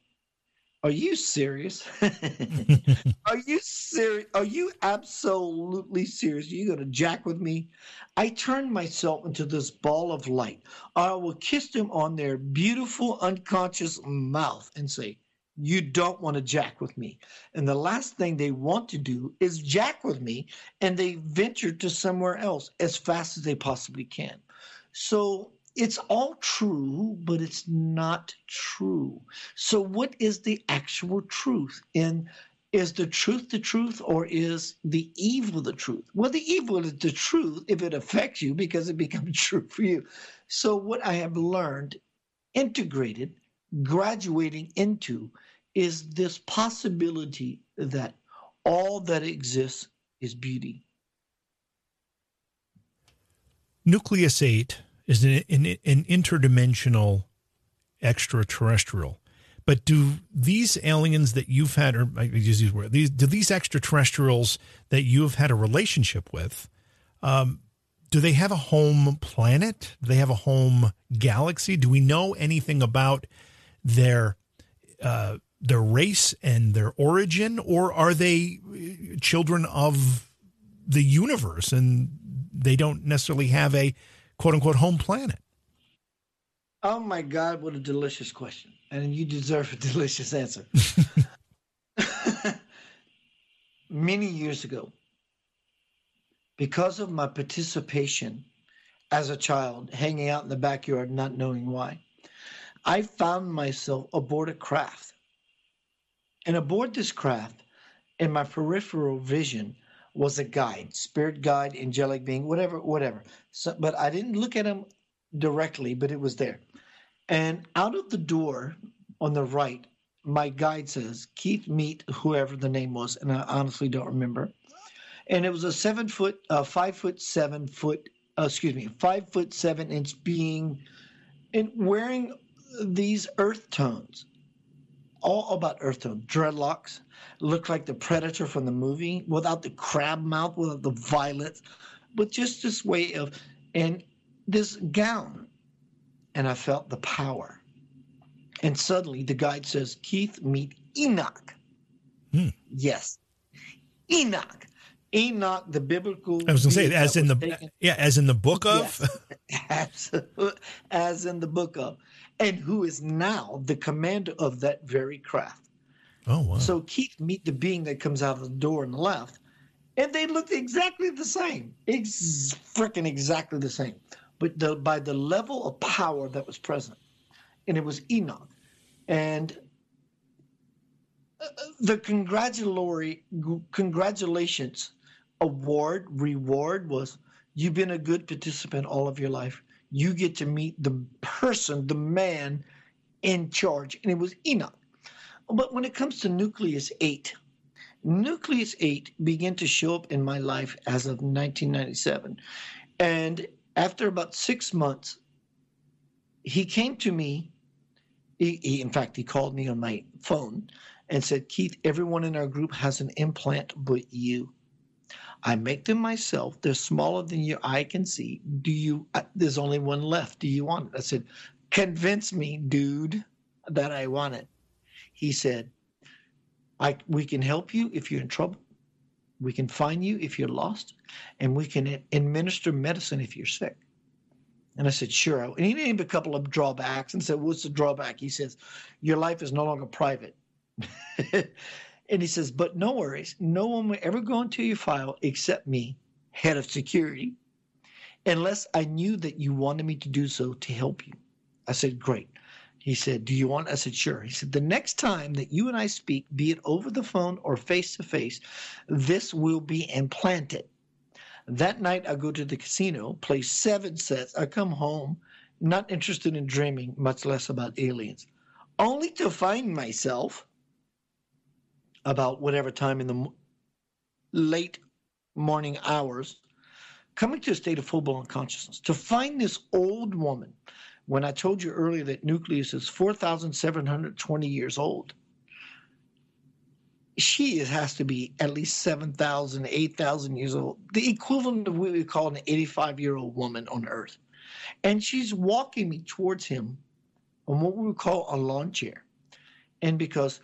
are you serious? *laughs* are you serious? Are you absolutely serious? Are you going to jack with me? I turn myself into this ball of light. I will kiss them on their beautiful unconscious mouth and say, you don't want to jack with me. And the last thing they want to do is jack with me, and they venture to somewhere else as fast as they possibly can. So it's all true, but it's not true. So, what is the actual truth? And is the truth the truth or is the evil the truth? Well, the evil is the truth if it affects you because it becomes *laughs* true for you. So, what I have learned, integrated, graduating into, is this possibility that all that exists is beauty. Nucleus 8 is an, an, an interdimensional extraterrestrial. But do these aliens that you've had, or I use these words, these, do these extraterrestrials that you have had a relationship with, um, do they have a home planet? Do they have a home galaxy? Do we know anything about their uh, their race and their origin, or are they children of the universe and they don't necessarily have a quote unquote home planet? Oh my God, what a delicious question. And you deserve a *laughs* delicious answer. *laughs* Many years ago, because of my participation as a child, hanging out in the backyard, not knowing why, I found myself aboard a craft. And aboard this craft, in my peripheral vision, was a guide, spirit guide, angelic being, whatever, whatever. So, but I didn't look at him directly, but it was there. And out of the door on the right, my guide says, Keith, meet whoever the name was, and I honestly don't remember. And it was a seven foot, uh, five foot, seven foot, uh, excuse me, five foot, seven inch being, and wearing these earth tones all about earth tone dreadlocks looked like the predator from the movie without the crab mouth without the violets but just this way of and this gown. And i felt the power. And suddenly the guide says keith meet enoch. Hmm. yes. Enoch enoch the biblical i was going to say as in the taken, yeah as in the book of yes, *laughs* as, as in the book of and who is now the commander of that very craft. Oh, wow. So Keith meet the being that comes out of the door on the left, and they looked exactly the same. Ex- freaking exactly the same. But the, by the level of power that was present, and it was Enoch. And uh, the congratulatory congratulations award reward was you've been a good participant all of your life you get to meet the person, the man in charge. And it was Enoch. But when it comes to Nucleus 8, Nucleus 8 began to show up in my life as of 1997. And after about six months, he came to me. He, he, in fact, he called me on my phone and said, Keith, everyone in our group has an implant but you. I make them myself. They're smaller than your eye can see. Do you? Uh, there's only one left. Do you want it? I said, convince me, dude, that I want it. He said, I, we can help you if you're in trouble. We can find you if you're lost, and we can administer medicine if you're sick. And I said, sure. And he named a couple of drawbacks and said, what's the drawback? He says, your life is no longer private. *laughs* and he says, but no worries. No one will ever go into your file except me, head of security, unless I knew that you wanted me to do so to help you. I said, great. He said, Do you want? I said, Sure. He said, The next time that you and I speak, be it over the phone or face to face, this will be implanted. That night, I go to the casino, play seven sets. I come home, not interested in dreaming, much less about aliens, only to find myself about whatever time in the late morning hours coming to a state of full blown consciousness. To find this old woman when I told you earlier that nucleus is 4,720 years old, she has to be at least 7,000, 8,000 years old, the equivalent of what we call an 85 year old woman on Earth. And she's walking me towards him on what we would call a lawn chair. And because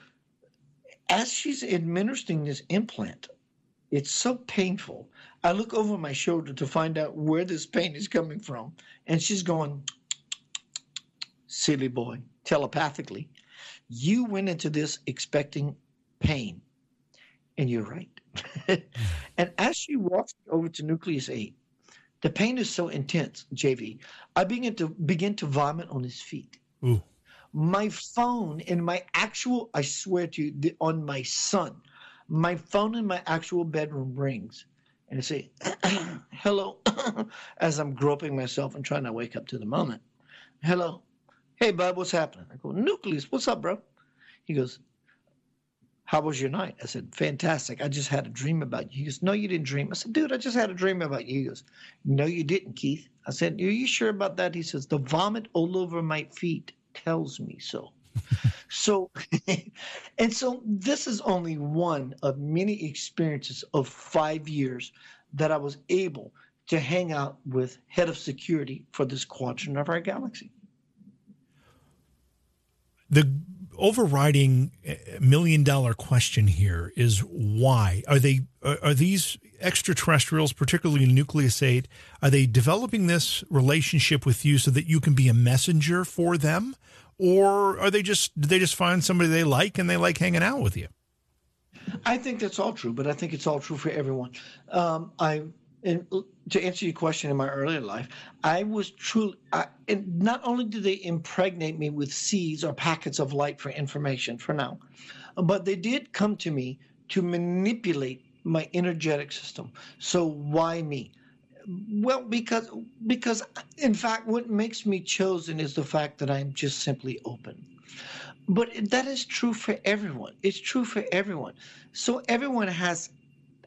as she's administering this implant, it's so painful. I look over my shoulder to find out where this pain is coming from. And she's going, silly boy, telepathically. You went into this expecting pain, and you're right. *laughs* and as she walks over to nucleus 8, the pain is so intense, JV, I begin to begin to vomit on his feet. Ooh. My phone and my actual, I swear to you, on my son, my phone in my actual bedroom rings. And I say, *clears throat* hello, *clears throat* as I'm groping myself and trying to wake up to the moment. Hello. Hey, bud, what's happening? I go, Nucleus, what's up, bro? He goes, How was your night? I said, Fantastic. I just had a dream about you. He goes, No, you didn't dream. I said, Dude, I just had a dream about you. He goes, No, you didn't, Keith. I said, Are you sure about that? He says, The vomit all over my feet tells me so. *laughs* so, *laughs* and so this is only one of many experiences of five years that I was able to hang out with head of security for this quadrant of our galaxy the overriding eh, million dollar question here is why? Are they are these extraterrestrials particularly nucleus 8 are they developing this relationship with you so that you can be a messenger for them? Or are they just they just find somebody they like and they like hanging out with you? I think that's all true but i think it's all true for everyone. Um, i and to answer your question in my earlier life, I was truly, I, and not only did they impregnate me with seeds or packets of light for information for now, but they did come to me to manipulate my energetic system. So why me? Well, because because in fact, what makes me chosen is the fact that I'm just simply open. But that is true for everyone. It's true for everyone. So everyone has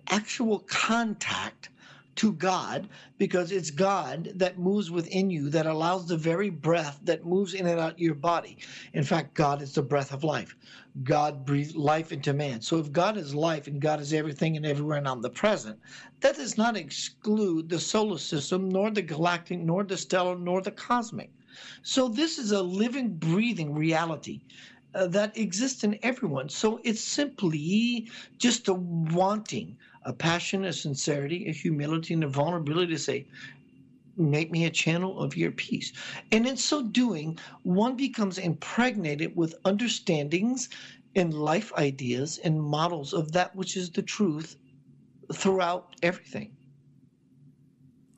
actual contact to God because it's God that moves within you that allows the very breath that moves in and out your body. In fact, God is the breath of life. God breathed life into man. So if God is life and God is everything and everywhere and omnipresent, that does not exclude the solar system, nor the galactic, nor the stellar, nor the cosmic. So this is a living, breathing reality. Uh, that exists in everyone. So it's simply just a wanting a passion, a sincerity, a humility, and a vulnerability to say, make me a channel of your peace. And in so doing, one becomes impregnated with understandings and life ideas and models of that which is the truth throughout everything.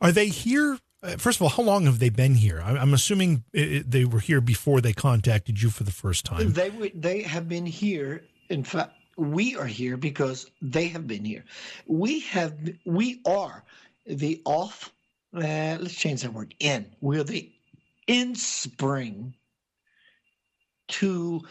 Are they here? Uh, first of all, how long have they been here? I'm assuming they were here before they contacted you for the first time. They they have been here. In fact, we are here because they have been here. We have we are the off. Uh, let's change that word. In we're the in spring to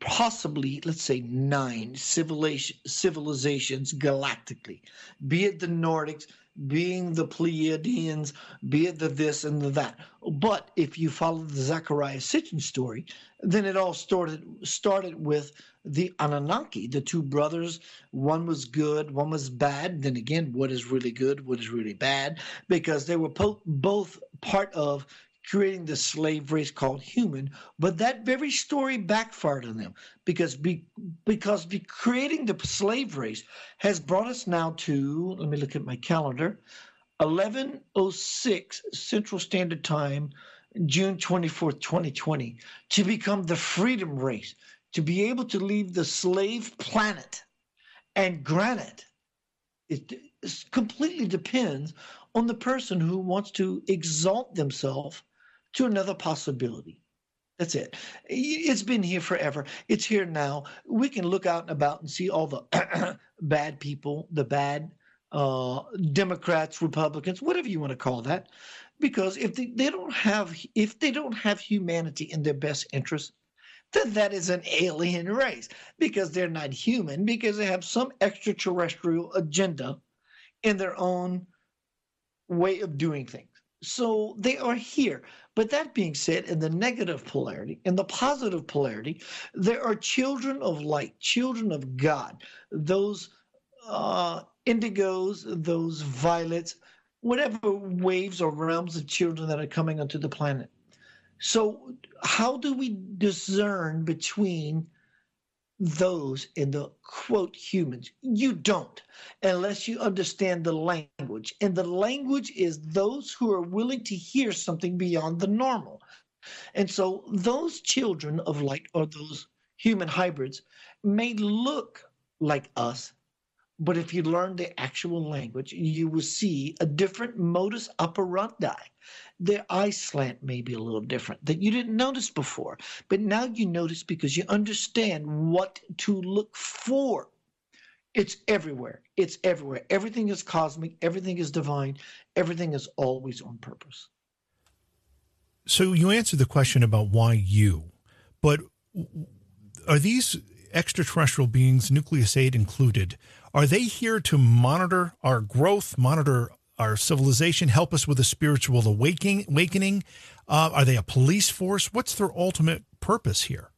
possibly let's say nine civilization, civilizations galactically, be it the Nordics, being the Pleiadians, be it the this and the that. But if you follow the Zecharia Sitchin story, then it all started started with the Anunnaki, the two brothers. One was good, one was bad. Then again, what is really good, what is really bad? Because they were po- both part of creating the slave race called human, but that very story backfired on them because be, because be creating the slave race has brought us now to let me look at my calendar 1106 Central Standard Time June 24th 2020 to become the freedom race to be able to leave the slave planet and granite. It completely depends on the person who wants to exalt themselves to another possibility. That's it. It's been here forever. It's here now. We can look out and about and see all the *clears throat* bad people, the bad uh, Democrats, Republicans, whatever you want to call that, because if they, they don't have if they don't have humanity in their best interest, then that is an alien race because they're not human because they have some extraterrestrial agenda in their own way of doing things. So they are here. But that being said, in the negative polarity, in the positive polarity, there are children of light, children of God, those uh, indigos, those violets, whatever waves or realms of children that are coming onto the planet. So, how do we discern between those in the quote humans. You don't unless you understand the language. And the language is those who are willing to hear something beyond the normal. And so those children of light or those human hybrids may look like us, but if you learn the actual language, you will see a different modus operandi their eye slant may be a little different that you didn't notice before. But now you notice because you understand what to look for. It's everywhere. It's everywhere. Everything is cosmic, everything is divine, everything is always on purpose. So you answered the question about why you, but are these extraterrestrial beings, Nucleus 8 included, are they here to monitor our growth, monitor our civilization, help us with a spiritual awakening. awakening? Uh, are they a police force? What's their ultimate purpose here?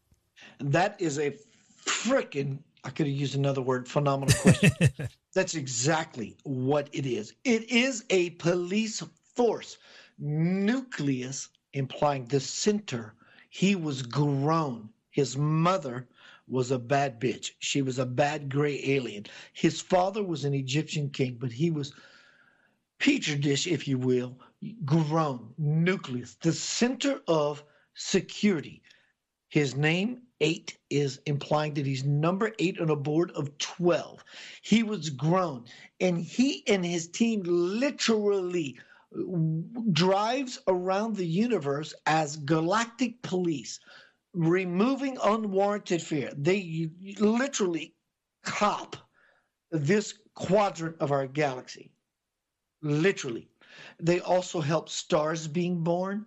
That is a freaking, I could have used another word, phenomenal question. *laughs* That's exactly what it is. It is a police force. Nucleus, implying the center, he was grown. His mother was a bad bitch. She was a bad gray alien. His father was an Egyptian king, but he was petri dish, if you will, grown nucleus, the center of security. His name, eight, is implying that he's number eight on a board of 12. He was grown, and he and his team literally drives around the universe as galactic police, removing unwarranted fear. They literally cop this quadrant of our galaxy literally. They also help stars being born.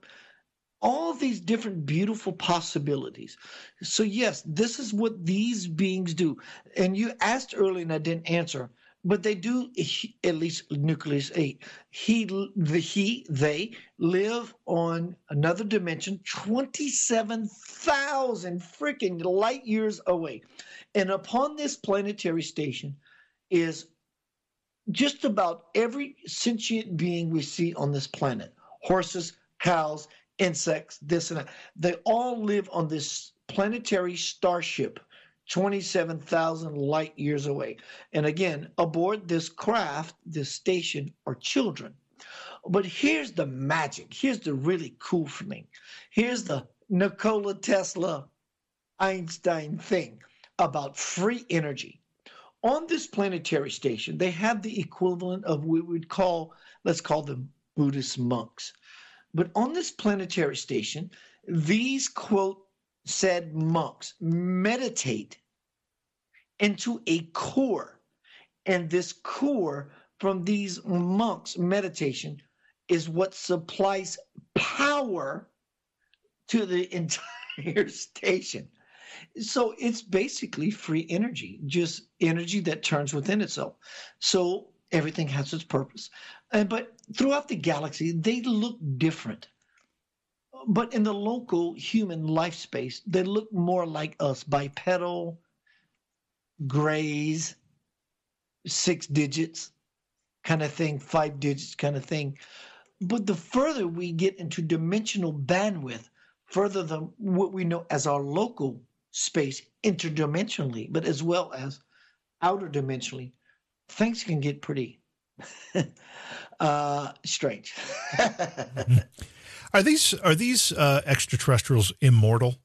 All these different beautiful possibilities. So, yes, this is what these beings do. And you asked earlier, and I didn't answer, but they do, at least nucleus eight. He, the he, they live on another dimension, 27,000 freaking light years away. And upon this planetary station is just about every sentient being we see on this planet horses, cows, insects, this and that they all live on this planetary starship 27,000 light years away. And again, aboard this craft, this station, are children. But here's the magic. Here's the really cool thing. Here's the Nikola Tesla Einstein thing about free energy on this planetary station, they have the equivalent of what we would call, let's call them Buddhist monks. But on this planetary station, these quote said monks meditate into a core. And this core from these monks' meditation is what supplies power to the *laughs* entire station. So it's basically free energy, just energy that turns within itself. So everything has its purpose. And, but throughout the galaxy, they look different. But in the local human life space, they look more like us bipedal, grays, six digits kind of thing, five digits kind of thing. but the further we get into dimensional bandwidth, further than what we know as our local space interdimensionally, but as well as outer dimensionally, things can get pretty *laughs* uh, strange. *laughs* *laughs* are these are these uh, extraterrestrials immortal?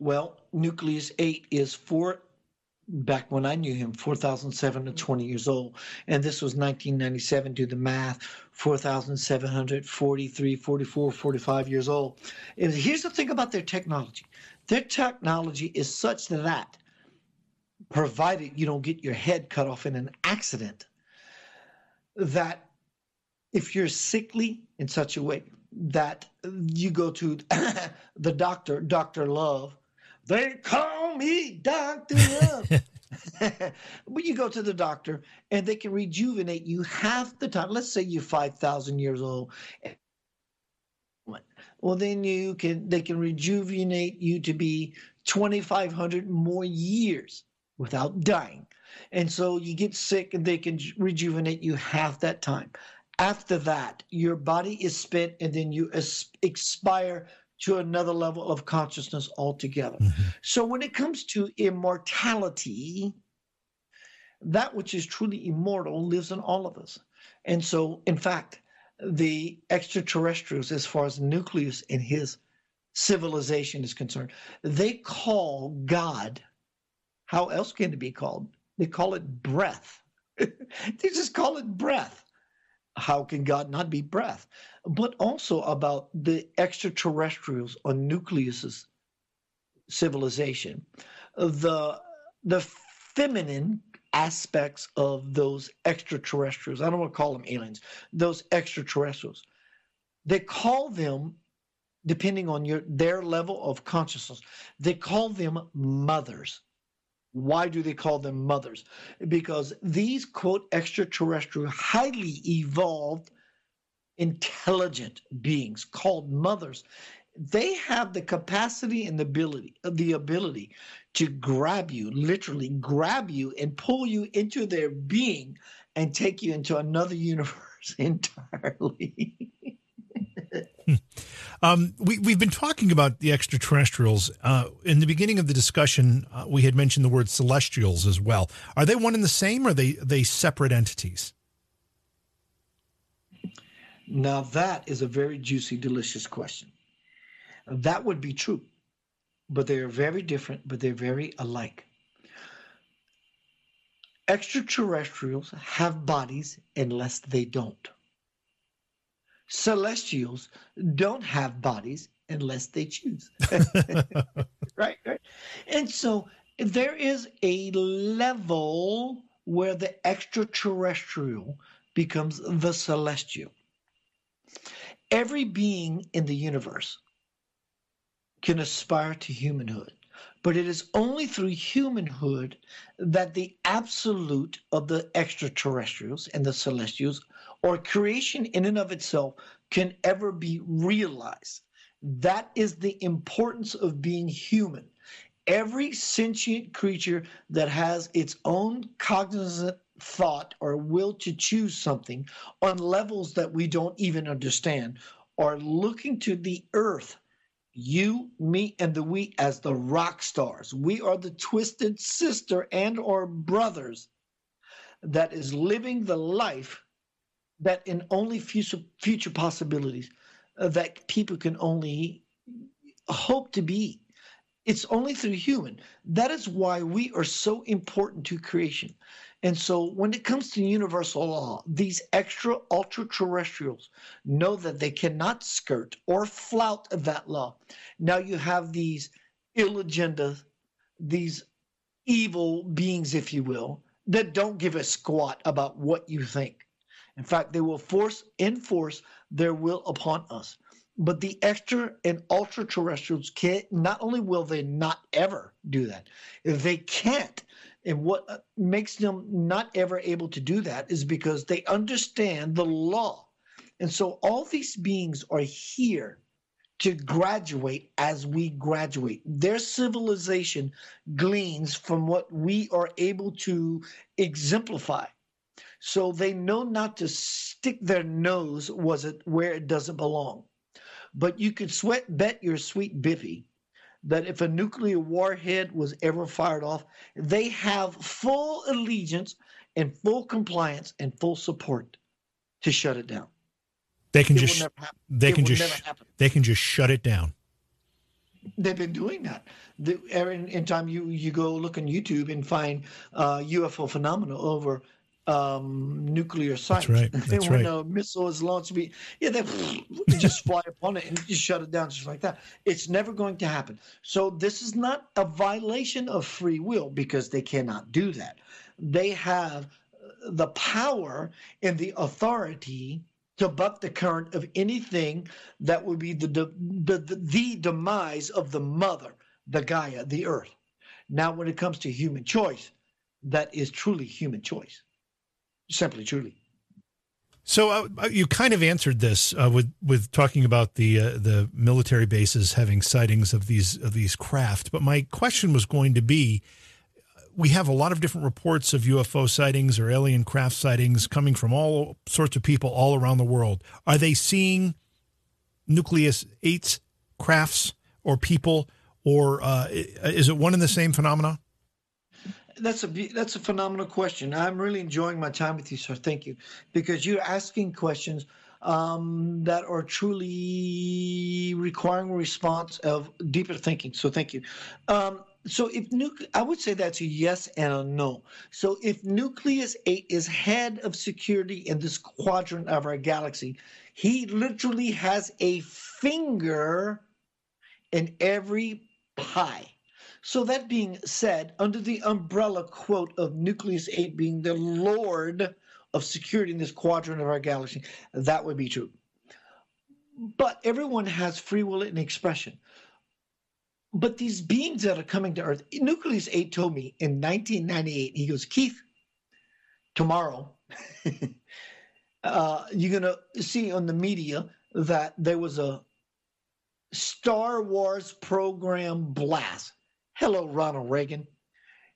Well, Nucleus 8 is four, back when I knew him, 4,720 years old. And this was 1997, do the math, 4,743, 44, 45 years old. And here's the thing about their technology their technology is such that, provided you don't get your head cut off in an accident, that if you're sickly in such a way that you go to *coughs* the doctor, Dr. Love, they call me Dr. Love. *laughs* *laughs* but you go to the doctor and they can rejuvenate you half the time. Let's say you're 5,000 years old. Well, then you can they can rejuvenate you to be 2,500 more years without dying. And so you get sick and they can rejuvenate you half that time. After that, your body is spent and then you expire to another level of consciousness altogether. Mm-hmm. So when it comes to immortality, that which is truly immortal lives in all of us. And so, in fact, the extraterrestrials, as far as nucleus in his civilization is concerned, they call God, how else can it be called? They call it breath. *laughs* they just call it breath. How can God not be breath? But also about the extraterrestrials or nucleuses civilization. The the feminine aspects of those extraterrestrials. I don't want to call them aliens. Those extraterrestrials. They call them depending on your their level of consciousness. They call them mothers. Why do they call them mothers? Because these, quote, extraterrestrial, highly evolved, intelligent beings called mothers, they have the capacity and the ability, the ability to grab you, literally grab you and pull you into their being and take you into another *laughs* universe entirely. Um, we, we've been talking about the extraterrestrials. Uh, in the beginning of the discussion, uh, we had mentioned the word celestials as well. Are they one and the same, or are they, they separate entities? Now, that is a very juicy, delicious question. That would be true, but they are very different, but they're very alike. Extraterrestrials have bodies unless they don't celestials don't have bodies unless they choose. *laughs* right, right. And so there is a level where the extraterrestrial becomes the celestial. Every being in the universe can aspire to humanhood, but it is only through humanhood that the absolute of the extraterrestrials and the celestials or creation in and of itself can ever be realized. That is the importance of being human. Every sentient creature that has its own cognizant thought or will to choose something on levels that we don't even understand are looking to the earth you me and the we as the rock stars we are the twisted sister and or brothers that is living the life that in only future future possibilities uh, that people can only hope to be. It's only through human. That is why we are so important to creation. And so when it comes to universal law these extra ultra terrestrials know that they cannot skirt or flout that law. Now you have these ill agendas these evil beings if you will that don't give a squat about what you think in fact, they will force enforce their will upon us. But the extra and ultra terrestrials can't, not only will they not ever do that, they can't, and what uh, makes them not ever able to do that is because they understand the law. And so all these beings are here to graduate as we graduate. Their civilization gleans from what we are able to exemplify. So they know not to stick their nose was it where it doesn't belong. But you could sweat bet your sweet biffy that if a nuclear warhead was ever fired off, they have full allegiance and full compliance and full support to shut it down. They can it just they it can just they can just shut it down. They've been doing that. The, in, in time you you go look on YouTube and find uh, UFO phenomena over um, nuclear sites. That's right. *laughs* That's when right. a missile is launched, be yeah, they just fly upon it and just shut it down just like that. It's never going to happen. So this is not a violation of free will because they cannot do that. They have the power and the authority to buck the current of anything that would be the, the, the, the demise of the mother, the Gaia, the earth. Now, when it comes to human choice, that is truly human choice. Simply, truly. So uh, uh, you kind of answered this uh, with with talking about the uh, the military bases having sightings of these of these craft, but my question was going to be we have a lot of different reports of UFO sightings or alien craft sightings coming from all sorts of people all around the world. Are they seeing nucleus eight crafts or people, or uh, is it one and the same phenomena? That's a that's a phenomenal question. I'm really enjoying my time with you, sir. Thank you, because you're asking questions um, that are truly requiring a response of deeper thinking. So thank you. Um, so if nucle- I would say that's a yes and a no. So if Nucleus 8 is head of security in this quadrant of our galaxy, he literally has a finger in every pie. So that being said, under the umbrella quote of Nucleus 8 being the lord of security in this quadrant of our galaxy, that would be true. But everyone has free will and expression. But these beings that are coming to Earth, Nucleus 8 told me in 1998, he goes, Keith, tomorrow, *laughs* uh, you're going to see on the media that there was a Star Wars program blast. Hello, Ronald Reagan.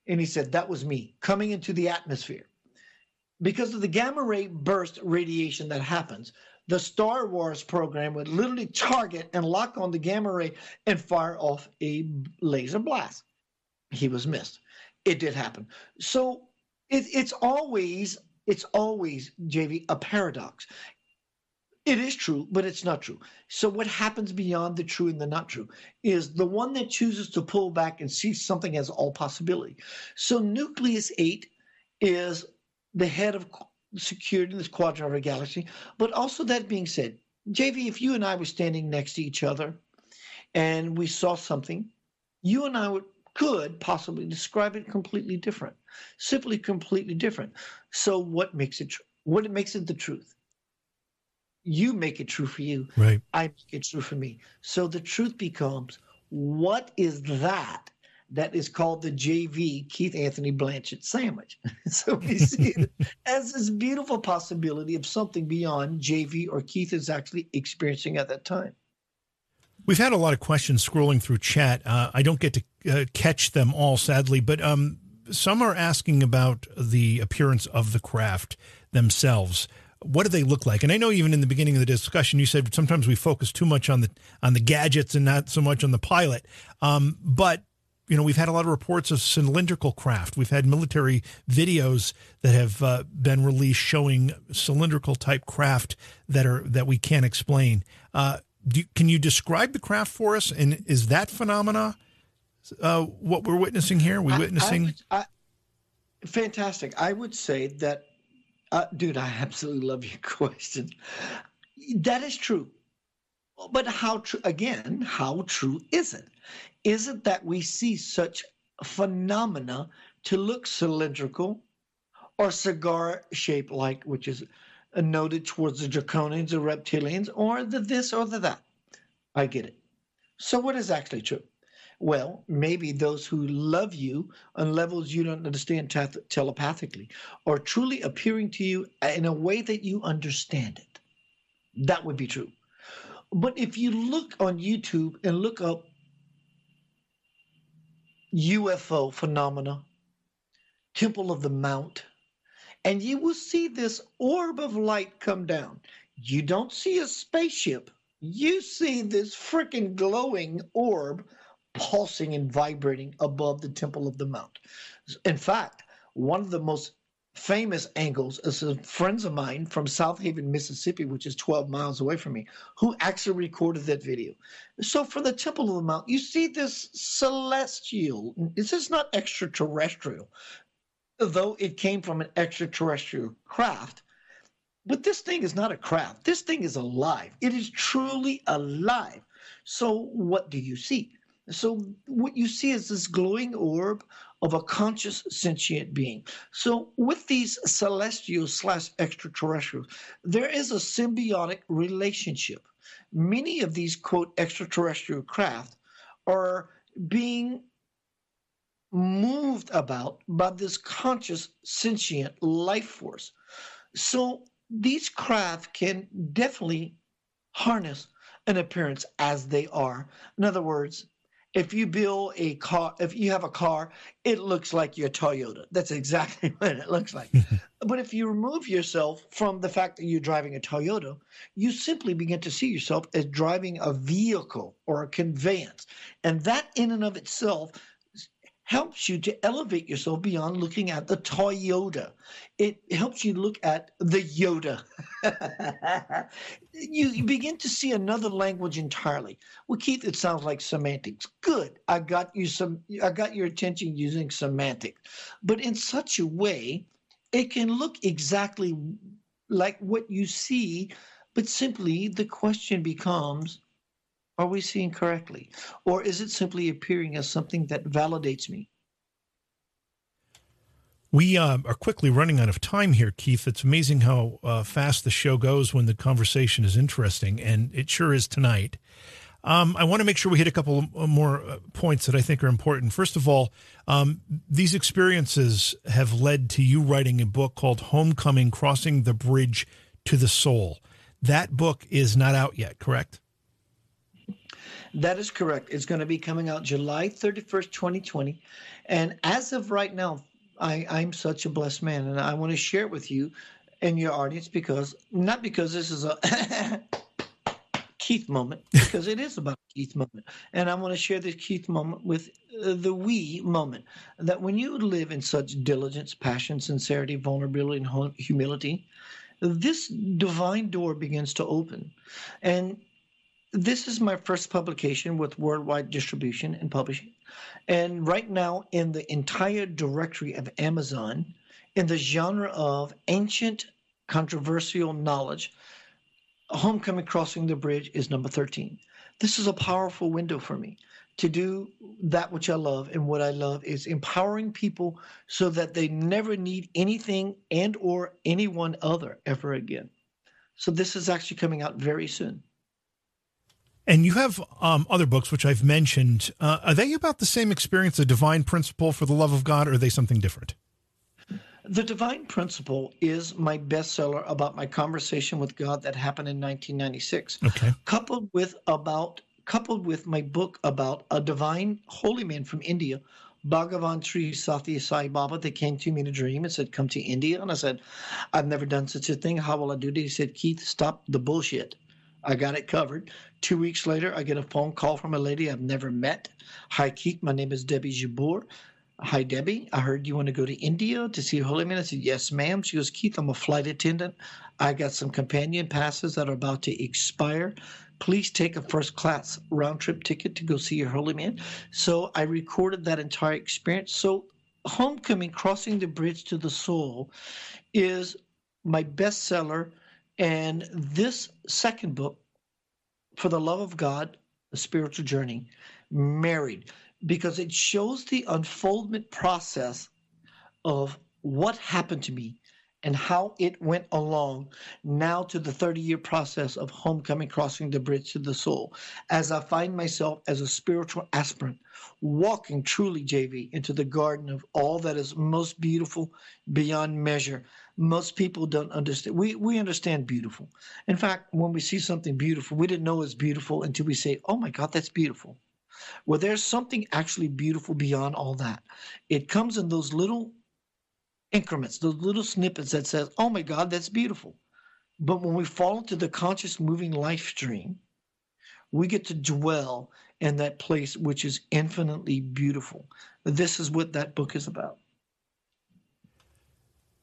And he said, That was me coming into the atmosphere. Because of the gamma ray burst radiation that happens, the Star Wars program would literally target and lock on the gamma ray and fire off a laser blast. He was missed. It did happen. So it, it's always it's always JV a paradox. It is true, but it's not true. So what happens beyond the true and the not true is the one that chooses to pull back and see something as all possibility. So nucleus eight is the head of secured in this quadrant of our galaxy. But also, that being said, JV, if you and I were standing next to each other and we saw something, you and I would, could possibly describe it completely different, simply completely different. So, what makes it? What makes it the truth? You make it true for you. Right. I make it true for me. So the truth becomes, what is that that is called the JV Keith Anthony Blanchard sandwich. *laughs* so we *laughs* see it as this beautiful possibility of something beyond JV or Keith is actually experiencing at that time. We've had a lot of questions scrolling through chat. Uh, I don't get to uh, catch them all, sadly, but um, some are asking about the appearance of the craft themselves. What do they look like? And I know even in the beginning of the discussion, you said sometimes we focus too much on the on the gadgets and not so much on the pilot. Um, but you know, we've had a lot of reports of cylindrical craft. We've had military videos that have uh, been released showing cylindrical type craft that are that we can't explain. Uh, do, can you describe the craft for us? And is that phenomena uh, what we're witnessing here? Are we witnessing? I, I, fantastic. I would say that, uh, dude. I absolutely love your *laughs* question. That is true. But how true, again, how true is it? Is it that we see such phenomena to look cylindrical or cigar shaped like, which is noted towards the draconians or reptilians, or the this or the that? I get it. So, what is actually true? Well, maybe those who love you on levels you don't understand telepathically are truly appearing to you in a way that you understand it. That would be true. But if you look on YouTube and look up UFO phenomena, Temple of the Mount, and you will see this orb of light come down. You don't see a spaceship, you see this freaking glowing orb pulsing and vibrating above the Temple of the Mount. In fact, one of the most famous angles is some friends of mine from Southaven, Mississippi, which is 12 miles away from me, who actually recorded that video. So from the Temple of the Mount, you see this celestial, this is not extraterrestrial, though it came from an extraterrestrial craft. But this thing is not a craft. This thing is alive. It is truly alive. So what do you see? So what you see is this glowing orb of a conscious sentient being. So with these celestial slash extraterrestrials, there is a symbiotic relationship. Many of these quote extraterrestrial craft are being moved about by this conscious sentient life force. So these craft can definitely harness an appearance as they are. In other words, if you build a car, if you have a car, it looks like your Toyota. That's exactly *laughs* what it looks like. *laughs* but if you remove yourself from the fact that you're driving a Toyota, you simply begin to see yourself as driving a vehicle or a conveyance. And that in and of itself helps you to elevate yourself beyond looking at the Toyota. It helps you look at the Yoda. *laughs* you, you, begin to see another language entirely. Well, Keith, it sounds like semantics. Good. I got you some I got your attention using semantics. But in such a way, it can look exactly like what you see, but simply the question becomes are we seeing correctly? Or is it simply appearing as something that validates me? We uh, are quickly running out of time here, Keith. It's amazing how uh, fast the show goes when the conversation is interesting, and it sure is tonight. Um, I want to make sure we hit a couple more uh, points that I think are important. First of all, um, these experiences have led to you writing a book called Homecoming Crossing the Bridge to the Soul. That book is not out yet, correct? That is correct. It's going to be coming out July 31st, 2020. And as of right now, I, I'm such a blessed man, and I want to share it with you and your audience because not because this is a *coughs* Keith moment, because it is about Keith moment. And I want to share this Keith moment with uh, the we moment that when you live in such diligence, passion, sincerity, vulnerability, and humility, this divine door begins to open. And this is my first publication with worldwide distribution and publishing. And right now, in the entire directory of Amazon, in the genre of ancient controversial knowledge, Homecoming Crossing the Bridge is number 13. This is a powerful window for me to do that which I love and what I love is empowering people so that they never need anything and or anyone other ever again. So this is actually coming out very soon. And you have um, other books, which I've mentioned. Uh, are they about the same experience, the divine principle for the love of God, or are they something different? The Divine Principle is my bestseller about my conversation with God that happened in 1996. Okay. Coupled with about coupled with my book about a divine holy man from India, Bhagavan Sri Sathya Sai Baba, that came to me in a dream and said, Come to India. And I said, I've never done such a thing. How will I do it? He said, Keith, stop the bullshit. I got it covered. Two weeks later, I get a phone call from a lady I've never met. Hi, Keith. My name is Debbie Jabbour. Hi, Debbie. I heard you want to go to India to see Holy Man. I said, Yes, ma'am. She goes, Keith, I'm a flight attendant. I got some companion passes that are about to expire. Please take a first class round trip ticket to go see your Holy Man. So I recorded that entire experience. So, Homecoming, Crossing the Bridge to the Soul, is my bestseller and this second book, For the Love of God, A Spiritual Journey, married, because it shows the unfoldment process of what happened to me and how it went along now to the 30 year process of homecoming crossing the bridge to the soul as i find myself as a spiritual aspirant walking truly jv into the garden of all that is most beautiful beyond measure most people don't understand. We we understand beautiful. In fact, when we see something beautiful, we didn't know it's beautiful until we say, "Oh my God, that's beautiful." Well, there's something actually beautiful beyond all that. It comes in those little increments, those little snippets that says, "Oh my God, that's beautiful." But when we fall into the conscious moving life stream, we get to dwell in that place which is infinitely beautiful. This is what that book is about.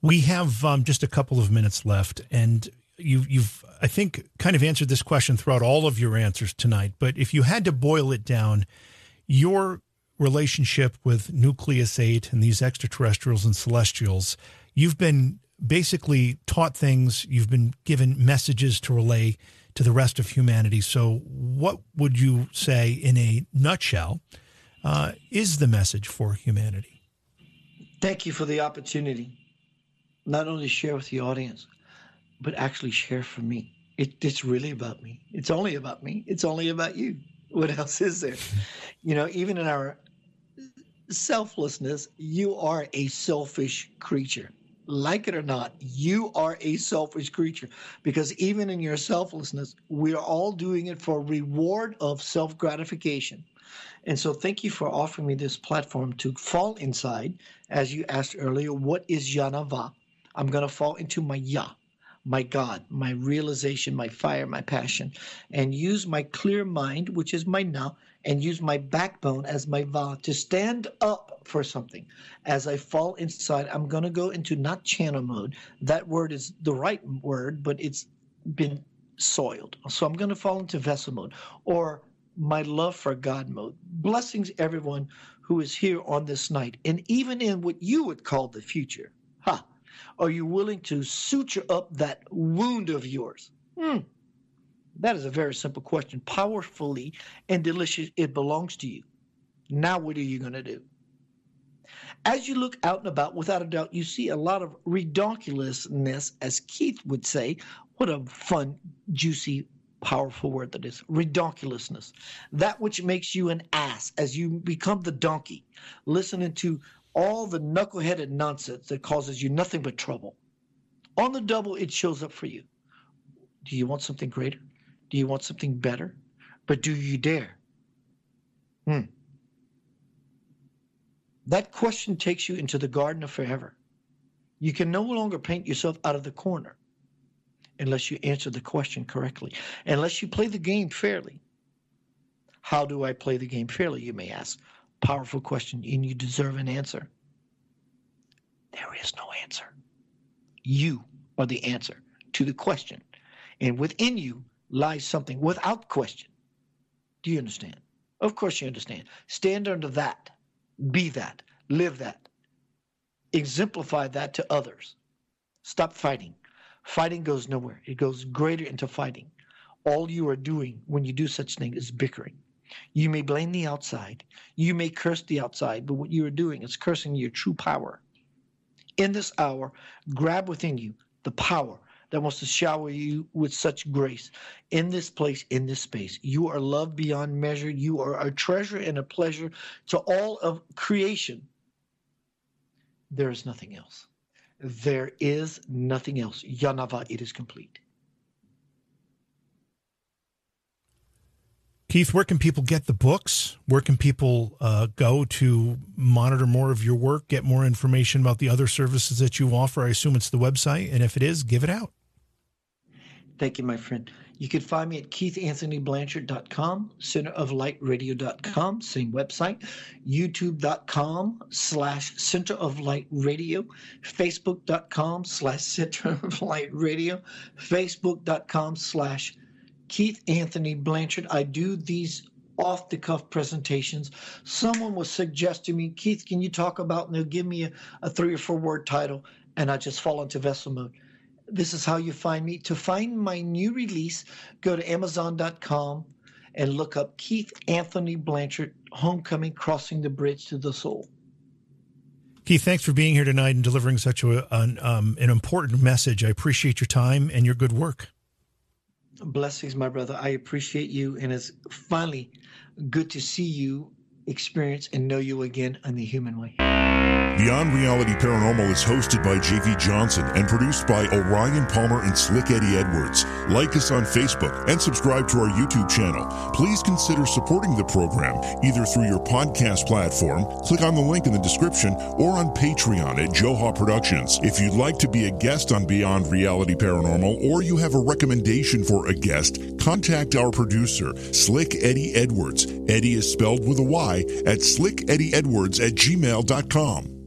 We have um, just a couple of minutes left, and you, you've, I think, kind of answered this question throughout all of your answers tonight. But if you had to boil it down, your relationship with Nucleus 8 and these extraterrestrials and celestials, you've been basically taught things, you've been given messages to relay to the rest of humanity. So, what would you say, in a nutshell, uh, is the message for humanity? Thank you for the opportunity. Not only share with the audience, but actually share for me. It, it's really about me. It's only about me. It's only about you. What else is there? *laughs* You know, even in our selflessness, you are a selfish creature like it or not, you are a selfish creature because even in your selflessness, we are all doing it for reward of self gratification. And so, thank you for offering me this platform to fall inside. As you asked earlier, what is Yanava? I'm going to fall into my Ya, my God, my realization, my fire, my passion, and use my clear mind, which is my Na, and use my backbone as my Va to stand up for something. As I fall inside, I'm going to go into not channel mode. That word is the right word, but it's been soiled. So I'm going to fall into vessel mode or my love for God mode. Blessings, everyone who is here on this night, and even in what you would call the future. Are you willing to suture up that wound of yours? Hmm. That is a very simple question. Powerfully and delicious, it belongs to you. Now, what are you going to do? As you look out and about, without a doubt, you see a lot of redonkulousness, as Keith would say. What a fun, juicy, powerful word that is. Redonkulousness. That which makes you an ass as you become the donkey, listening to all the knuckleheaded nonsense that causes you nothing but trouble. On the double, it shows up for you. Do you want something greater? Do you want something better? But do you dare? Hmm. That question takes you into the garden of forever. You can no longer paint yourself out of the corner unless you answer the question correctly, unless you play the game fairly. How do I play the game fairly, you may ask? Powerful question, and you deserve an answer. There is no answer. You are the answer to the question. And within you lies something without question. Do you understand? Of course you understand. Stand under that, be that, live that, exemplify that to others. Stop fighting. Fighting goes nowhere, it goes greater into fighting. All you are doing when you do such thing is bickering. You may blame the outside, you may curse the outside, but what you are doing is cursing your true power. In this hour, grab within you the power that wants to shower you with such grace in this place, in this space. You are loved beyond measure. You are a treasure and a pleasure to all of creation. There is nothing else. There is nothing else. Yanava, it is complete. Keith, where can people get the books? Where can people uh, go to monitor more of your work, get more information about the other services that you offer? I assume it's the website. And if it is, give it out. Thank you, my friend. You can find me at keithanthonyblanchard.com, centeroflightradio.com, same website, youtube.com slash center of light radio, facebook.com slash center of light radio, facebook.com slash Keith Anthony Blanchard. I do these off the cuff presentations. Someone was suggesting to me, Keith, can you talk about, and they'll give me a, a three or four word title, and I just fall into vessel mode this is how you find me. To find my new release, go to Amazon.com and look up Keith Anthony Blanchard, Homecoming Crossing the Bridge to the Soul. Keith, thanks for being here tonight and delivering such a, an, um, an important message. I appreciate your time and your good work. Blessings, my brother. I appreciate you, and it's finally good to see you experience and know you again in the human way. Beyond Reality Paranormal is hosted by JV Johnson and produced by Orion Palmer and Slick Eddie Edwards. Like us on Facebook and subscribe to our YouTube channel. Please consider supporting the program either through your podcast platform, click on the link in the description, or on Patreon at Joha Productions. If you'd like to be a guest on Beyond Reality Paranormal or you have a recommendation for a guest, contact our producer, Slick Eddie Edwards. Eddie is spelled with a Y at slickeddieedwards at gmail.com.